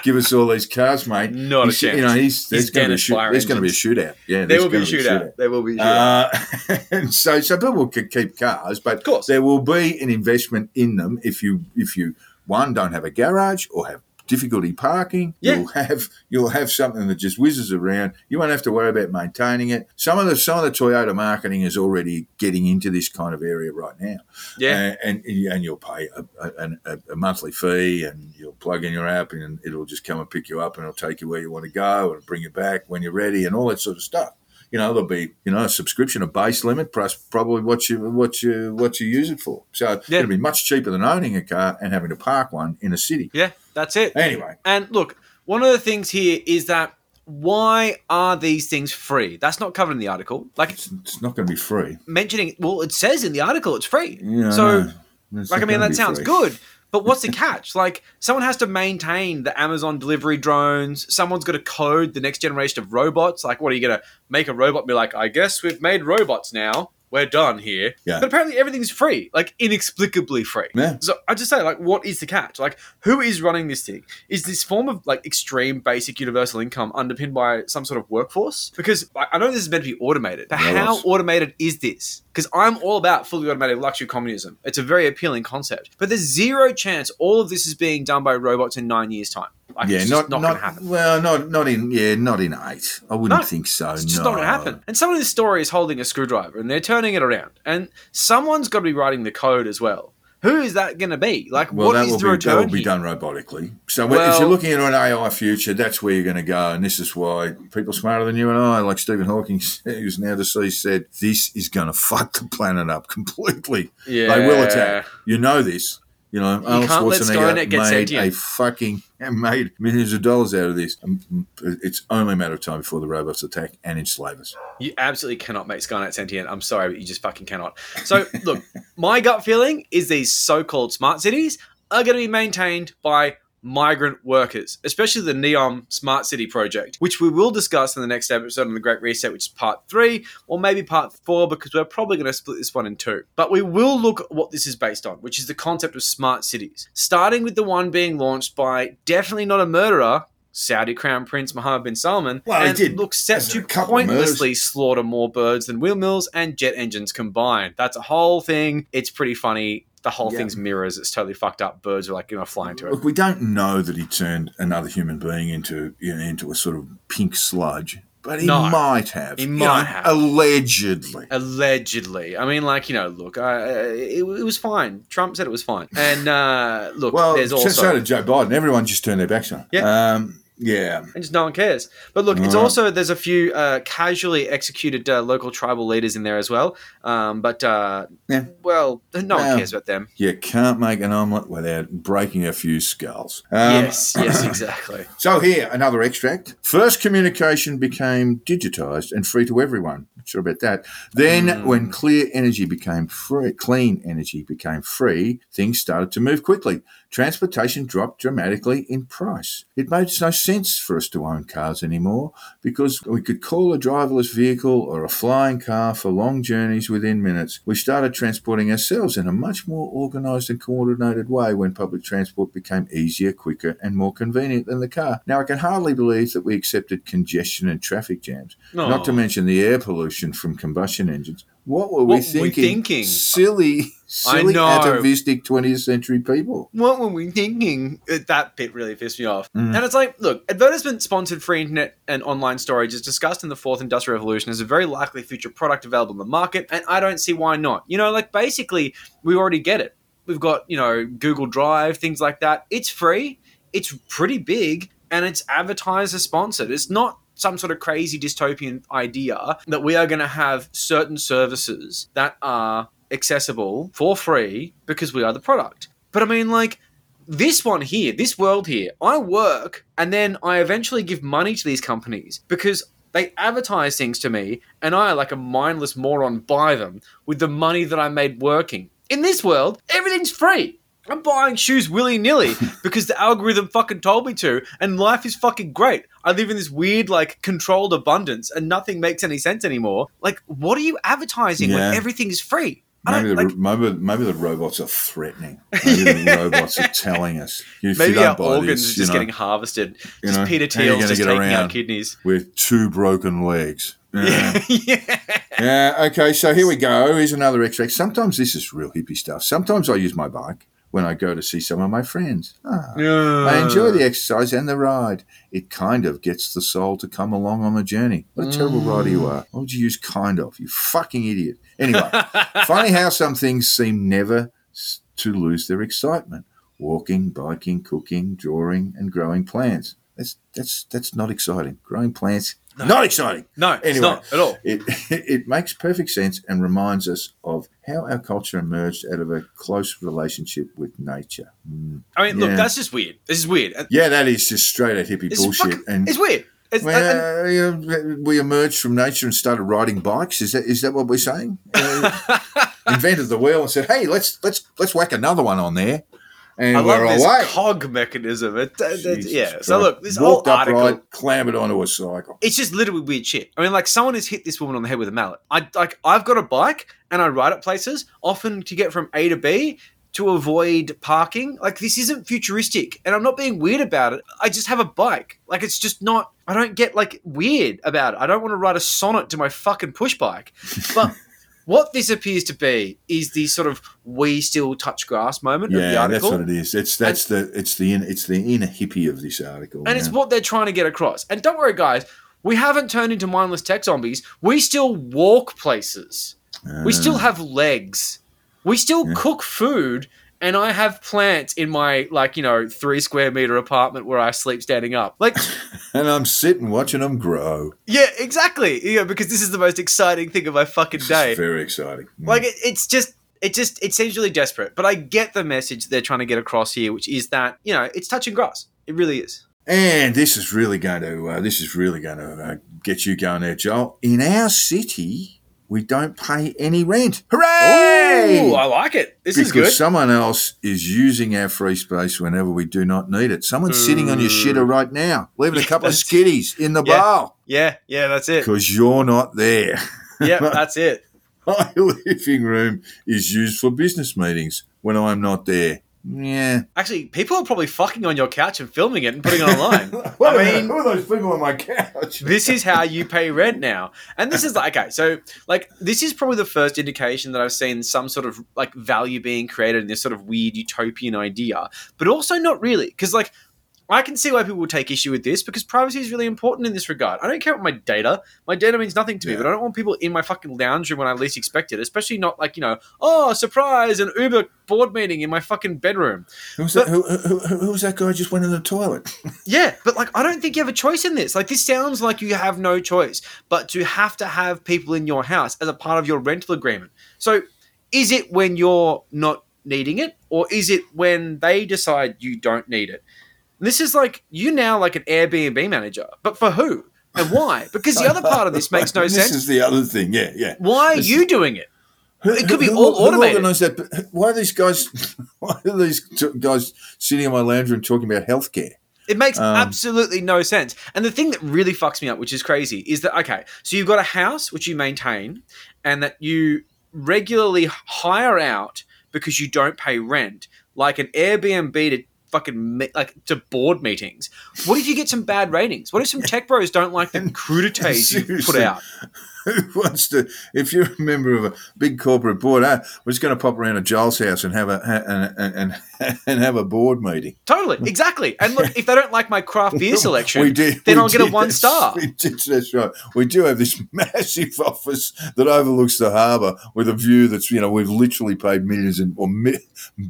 give us all these cars, mate." Not a He's- chance. You know, he's He's going to be a shoot, there's going to be a shootout. Yeah, There will be a gonna shootout. There will be a shootout. Uh, [laughs] and so, so people can keep cars, but Of course. there will be an investment in them if you if you one don't have a garage or have difficulty parking. Yeah. You'll have you'll have something that just whizzes around. You won't have to worry about maintaining it. Some of the some of the Toyota marketing is already getting into this kind of area right now. yeah. Uh, and and you'll pay a, a, a, a monthly fee, and you'll plug in your app, and it'll just come and pick you up, and it'll take you where you want to go, and bring you back when you're ready, and all that sort of stuff. You know, there'll be you know a subscription, a base limit, plus probably what you what you what you use it for. So Yeah. it'll be much cheaper than owning a car and having to park one in a city. yeah, that's it. Anyway, And look, one of the things here is that why are these things free? That's not covered in the article. Like it's, it's not going to be free. mentioning, well, it says in the article it's free. Yeah, so. It's like, I mean, that sounds free. good. But what's the catch? Like, someone has to maintain the Amazon delivery drones. Someone's got to code the next generation of robots. Like, what are you going to make a robot be like, I guess we've made robots now. We're done here. Yeah. But apparently everything's free, like inexplicably free. Yeah. So I just say, like, what is the catch? Like, who is running this thing? Is this form of like extreme basic universal income underpinned by some sort of workforce? Because I I know this is meant to be automated, but Yeah, how automated is this? Because I'm all about fully automated luxury communism. It's a very appealing concept, but there's zero chance all of this is being done by robots in nine years' time. Like, Yeah, not not, not, going to happen. well, not not in yeah, not in eight. I wouldn't No, think so. It's just no. not going to happen. And someone in this story is holding a screwdriver and they're turning it around, and someone's got to be writing the code as well. Who is that going to be? Like, Well, what that is the be, that will be done robotically. So if you're looking at an AI future, that's where you're going to go. And this is why people smarter than you and I, like Stephen Hawking, [laughs] who's now deceased, said this is going to fuck the planet up completely. Yeah. They will attack. You know this. You know, Arnold can't let Skynet get made sentient. a fucking [laughs] made millions of dollars out of this. Um, It's only a matter of time before the robots attack and enslave us. You absolutely cannot make Skynet sentient. I'm sorry, but you just fucking cannot. So, look, [laughs] my gut feeling is these so-called smart cities are going to be maintained by migrant workers, especially the Neom Smart City project, which we will discuss in the next episode on the Great Reset, which is part three, or maybe part four, because we're probably going to split this one in two. But we will look at what this is based on, which is the concept of smart cities, starting with the one being launched by definitely not a murderer. Saudi Crown Prince Mohammed bin Salman, Well, and did. looks set to a couple of murders. pointlessly slaughter more birds than windmills and jet engines combined. That's a whole thing. It's pretty funny. The whole Yeah. thing's mirrors. It's totally fucked up. Birds are like you know flying to it. Look, we don't know that he turned another human being into you know, into a sort of pink sludge, but he No. might have. He might know, have. allegedly. Allegedly, I mean, like you know, look, uh, it, it was fine. Trump said it was fine, and uh, look, Well, there's so, also so did Joe Biden. Everyone just turned their backs on. him. Yeah. Um, yeah. and just no one cares. But look, it's also there's a few uh, casually executed uh, local tribal leaders in there as well. Um, but uh, Yeah. well, no Well, one cares about them. You can't make an omelette without breaking a few skulls. Um, yes, yes, exactly. [laughs] So here, another extract. First, communication became digitised and free to everyone. Not sure about that. Then, Hmm. when clear energy became free, clean energy became free, things started to move quickly. Transportation dropped dramatically in price. It made no sense for us to own cars anymore because we could call a driverless vehicle or a flying car for long journeys within minutes. We started transporting ourselves in a much more organised and coordinated way when public transport became easier, quicker, and more convenient than the car. Now, I can hardly believe that we accepted congestion and traffic jams, not to mention the air pollution from combustion engines. What were What we were we thinking? thinking? Silly, silly, atavistic 20th century people. what were we thinking? Uh, That bit really pissed me off. Mm. And it's like, look, advertisement sponsored free internet and online storage is discussed in the fourth industrial revolution as a very likely future product available in the market, and I don't see why not. You know, like basically, we already get it. We've got, you know, Google Drive, things like that. It's free, it's pretty big, and it's advertiser sponsored. It's not some sort of crazy dystopian idea that we are going to have certain services that are accessible for free because we are the product. But I mean, like, this one here, this world here, I work and then I eventually give money to these companies because they advertise things to me and I, like a mindless moron, buy them with the money that I made working. In this world, everything's free. I'm buying shoes willy nilly [laughs] because the algorithm fucking told me to, and life is fucking great. I live in this weird, like, controlled abundance, and nothing makes any sense anymore. Like, what are you advertising Yeah. when everything is free? Maybe the, like, maybe, maybe the robots are threatening. [laughs] Maybe the robots are telling us. If maybe our organs this, are just know, getting harvested. Just know, Peter Thiel's just get taking our kidneys. with two broken legs. [laughs] Yeah. yeah. yeah. Okay. So here we go. Here's another extract. Sometimes this is real hippie stuff. Sometimes I use my bike when I go to see some of my friends. Ah. I enjoy the exercise and the ride. It kind of gets the soul to come along on the journey. What a terrible rider you are. Why would you use kind of? You fucking idiot. Anyway, [laughs] funny how some things seem never to lose their excitement. Walking, biking, cooking, drawing, and growing plants. That's that's that's not exciting. Growing plants, not exciting. No, it's Anyway, not at all. It, [laughs] it makes perfect sense and reminds us of how our culture emerged out of a close relationship with nature. Mm. I mean, look, that's just weird. This is weird. Yeah, that is just straight out hippie It's, bullshit. fucking- and it's weird. It's, well, you know, we emerged from nature and started riding bikes. Is that is that what we're saying? [laughs] Uh, invented the wheel and said, "Hey, let's let's let's whack another one on there," and I love we're this away. cog mechanism. It, it- it- yeah. So look, this whole walked article. upright, clambered onto a cycle. It's just literally weird shit. I mean, like someone has hit this woman on the head with a mallet. I like I've got a bike and I ride at places often to get from A to B to avoid parking. Like this isn't futuristic, and I'm not being weird about it. I just have a bike. Like it's just not. I don't get like weird about it. I don't want to ride a sonnet to my fucking push bike. But [laughs] what this appears to be is the sort of we still touch grass moment of the Yeah, that's what it is. It's that's the it's the in, it's the inner hippie of this article. And it's what they're trying to get across. And don't worry, guys, we haven't turned into mindless tech zombies. We still walk places. We uh. still have legs. We still cook food. And I have plants in my, like, you know, three square meter apartment where I sleep standing up. Like, [laughs] and I'm sitting watching them grow. yeah, exactly. Yeah, because this is the most exciting thing of my fucking day. It's very exciting. Mm. Like it, it's just it just it seems really desperate. But I get the message they're trying to get across here, which is that you know it's touching grass. It really is. And this is really going to uh, this is really going to uh, get you going there, Joel. In our city, we don't pay any rent. Hooray! Ooh, I like it. This because is good. someone else is using our free space whenever we do not need it. Someone's sitting on your mm. shitter right now, leaving a [laughs] couple of skitties in the Yeah. bowl yeah, yeah, that's it. because you're not there. Yeah, [laughs] that's it. My [laughs] living room is used for business meetings when I'm not there. Yeah. Actually, people are probably fucking on your couch and filming it and putting it online. [laughs] I mean, who are those people on my couch? this is how you pay rent now. And this is like, okay, so like this is probably the first indication that I've seen some sort of like value being created in this sort of weird utopian idea, but also not really. Because like, I can see why people would take issue with this because privacy is really important in this regard. I don't care about my data. My data means nothing to me, but I don't want people in my fucking lounge room when I least expect it, especially not like, you know, oh, surprise, an Uber board meeting in my fucking bedroom. Who's that? Who, who, who, who was that guy who just went in the toilet? [laughs] Yeah, but like I don't think you have a choice in this. Like this sounds like you have no choice, but to have to have people in your house as a part of your rental agreement. So is it when you're not needing it or is it when they decide you don't need it? This is like you now like an Airbnb manager, but for who and why? Because the other [laughs] part of this makes no this sense. This is the other thing. Yeah, yeah. Why are This- you doing it? It could be Who- all who automated. organised that? Why are these guys? [laughs] Why are these guys sitting in my lounge room talking about healthcare? It makes Um, absolutely no sense. And the thing that really fucks me up, which is crazy, is that okay, so you've got a house which you maintain and that you regularly hire out because you don't pay rent, like an Airbnb to fucking me- like to board meetings. What if you get some bad ratings? What if some tech bros don't like the [laughs] crudités you put out? [laughs] Who wants to? If you're a member of a big corporate board, ah, we're just going to pop around to Joel's house and have a ha- and, and, [laughs] and have a board meeting. Totally, exactly. And look, if they don't like my craft beer [laughs] selection, We did. then we I'll get a one star. We did, that's right. We do have this massive office that overlooks the harbour with a view that's you know we've literally paid millions and or mi-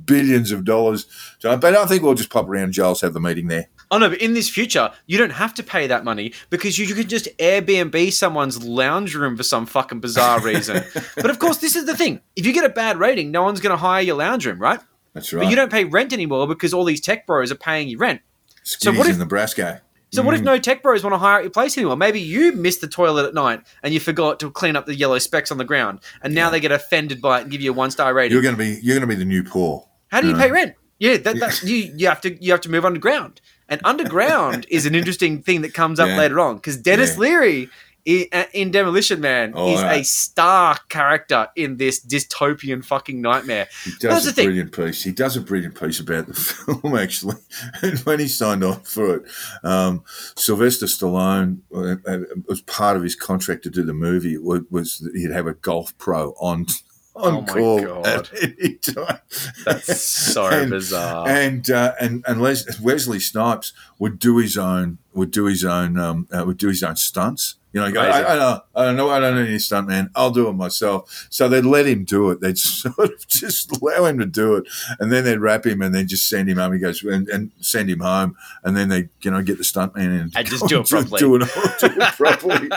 billions of dollars. So, but I think we'll just pop around Joel's have the meeting there. Oh no, but in this future, you don't have to pay that money because you, you could just Airbnb someone's lounge room for some fucking bizarre [laughs] reason. but of course, this is the thing: if you get a bad rating, no one's going to hire your lounge room, right? That's right. But you don't pay rent anymore because all these tech bros are paying you rent. so what if- in Nebraska? So what if mm. no tech bros want to hire out your place anymore? Maybe you missed the toilet at night and you forgot to clean up the yellow specks on the ground, and now they get offended by it and give you a one star rating. You're going to be you're going to be the new poor. How do you Yeah. pay rent? Yeah, that, that's you. You have to you have to move underground, and underground is an interesting thing that comes up Yeah. later on because Denis Yeah. Leary in, in Demolition Man Oh, is yeah. a star character in this dystopian fucking nightmare. He That's does the a brilliant piece. He does a brilliant piece about the [laughs] film, actually. And [laughs] when he signed on for it, um, Sylvester Stallone uh, uh, was part of his contract to do the movie was, was that he'd have a golf pro on on Oh my call God. at [laughs] any time. That's so [laughs] And- bizarre. And uh, and and Les- Wesley Snipes would do his own would do his own um, uh, would do his own stunts. You know, go, I, I, don't, I don't know, I don't need a stunt man. I'll do it myself. So they'd let him do it. They'd [laughs] sort of just allow him to do it, and then they'd wrap him and then just send him home. He goes and, and send him home, and then they you know get the stunt man in And [laughs] just do it properly. do it, do it properly.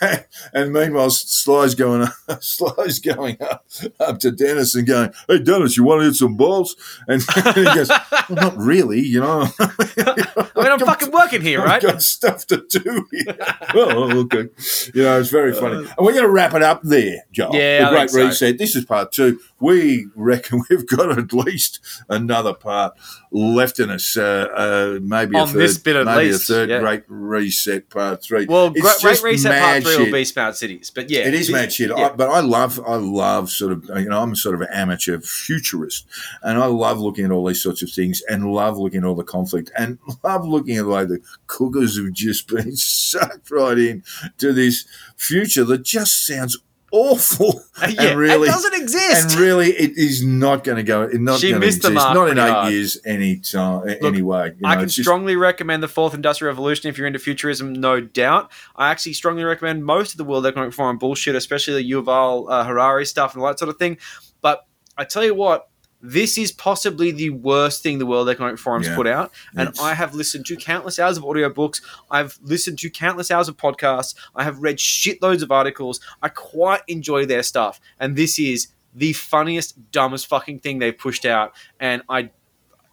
[laughs] and meanwhile, Sly's going up, Sly's going up up to Denis and going, "Hey Denis, you want to hit some balls?" And, he goes, "Well, not really, you know." I mean, I'm fucking working here, right? I've got stuff to do. Here. oh, okay. You know, it's very funny. Uh, and we're going to wrap it up there, Joel. Yeah, the Great so. Reset. This is part two. We reckon [laughs] we've got at least another part left in us. Uh, uh, maybe a On third, this bit at maybe least, a third yeah. Great Reset part three. Well, It's Great, Reset Part mad 3 will be Smart Cities. But yeah. It is mad shit. yeah. I, but I love, I love sort of, you know, I'm sort of an amateur futurist, and I love looking at all these sorts of things, and love looking at all the conflict, and [laughs] love looking at the way the cookers have just been [laughs] sucked right in to this future that just sounds awful. yeah, and really, it doesn't exist. and really, it is not going to go. Not She missed the mark Not in eight hard. years, any time, anyway. You I know, can it's just- strongly recommend the Fourth Industrial Revolution if you're into futurism, no doubt. I actually strongly recommend most of the World Economic Forum bullshit, especially the Yuval uh, Harari stuff and all that sort of thing. But I tell you what, this is possibly the worst thing the World Economic Forum's Yeah. put out. And It's- I have listened to countless hours of audiobooks. I've listened to countless hours of podcasts. I have read shitloads of articles. I quite enjoy their stuff. And this is the funniest, dumbest fucking thing they've pushed out. And I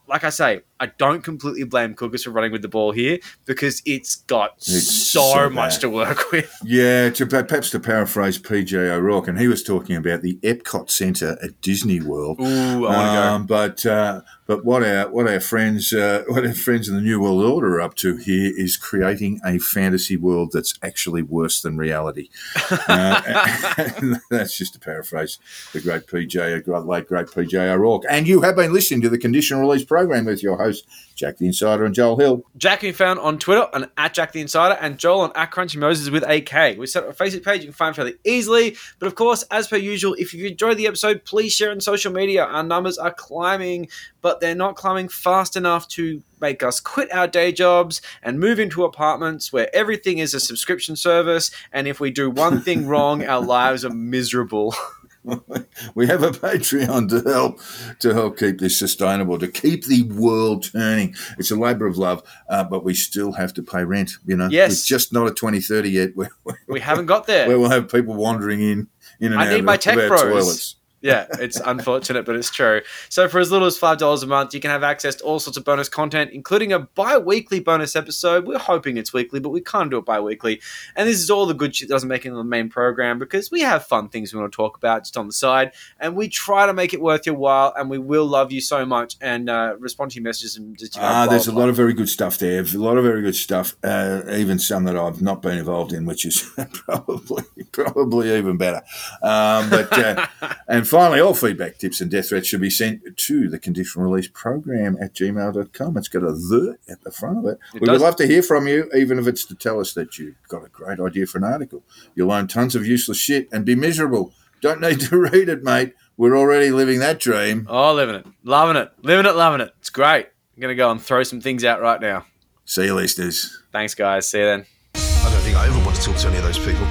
like I say, I don't completely blame cookers for running with the ball here because it's got It's so, so much to work with. [laughs] Yeah, to, perhaps to paraphrase PJ O'Rourke, and he was talking about the Epcot Centre at Disney World. Ooh, I want to Um, but uh, but what our what our friends uh, what our friends in the New World Order are up to here is creating a fantasy world that's actually worse than reality. [laughs] Uh, [laughs] that's just to paraphrase the great PJ, the late great PJ O'Rourke. And you have been listening to the Conditional Release program with your host Jack the Insider and Joel Hill. Jack can be found on Twitter and at Jack the Insider and Joel on at Crunchy Moses with a K. We set up a Facebook page you can find fairly easily. But of course, as per usual, if you enjoyed the episode, please share on social media. Our numbers are climbing, but they're not climbing fast enough to make us quit our day jobs and move into apartments where everything is a subscription service. And if we do one thing [laughs] wrong, our lives are miserable. [laughs] [laughs] we have a Patreon to help to help keep this sustainable, to keep the world turning. It's a labour of love, uh, but we still have to pay rent. You know, Yes. it's just not a twenty thirty yet. Where, [laughs] where, We haven't got there. where we'll have people wandering in in and I out need of, my of tech our bros. toilets. Yeah, it's unfortunate, but it's true. So for as little as five dollars a month, you can have access to all sorts of bonus content, including a bi-weekly bonus episode. We're hoping it's weekly, but we can't do it bi-weekly. And this is all the good shit that doesn't make it in the main program because we have fun things we want to talk about just on the side, and we try to make it worth your while. And we will love you so much and uh, respond to your messages and just you know, Ah, there's a lot of very good stuff there. A lot of very good stuff. Uh, even some that I've not been involved in, which is [laughs] probably probably even better. Um, but uh, [laughs] and finally, all feedback, tips, and death threats should be sent to the conditional release program at gmail.com. It's got a the at the front of it. It we does. would love to hear from you, even if it's to tell us that you've got a great idea for an article. You'll learn tons of useless shit and be miserable. Don't need to [laughs] read it, mate. We're already living that dream. Oh, living it, loving it, living it, loving it. It's great. I'm gonna go and throw some things out right now. See you, listeners. Thanks, guys. See you then. I don't think I ever want to talk to any of those people.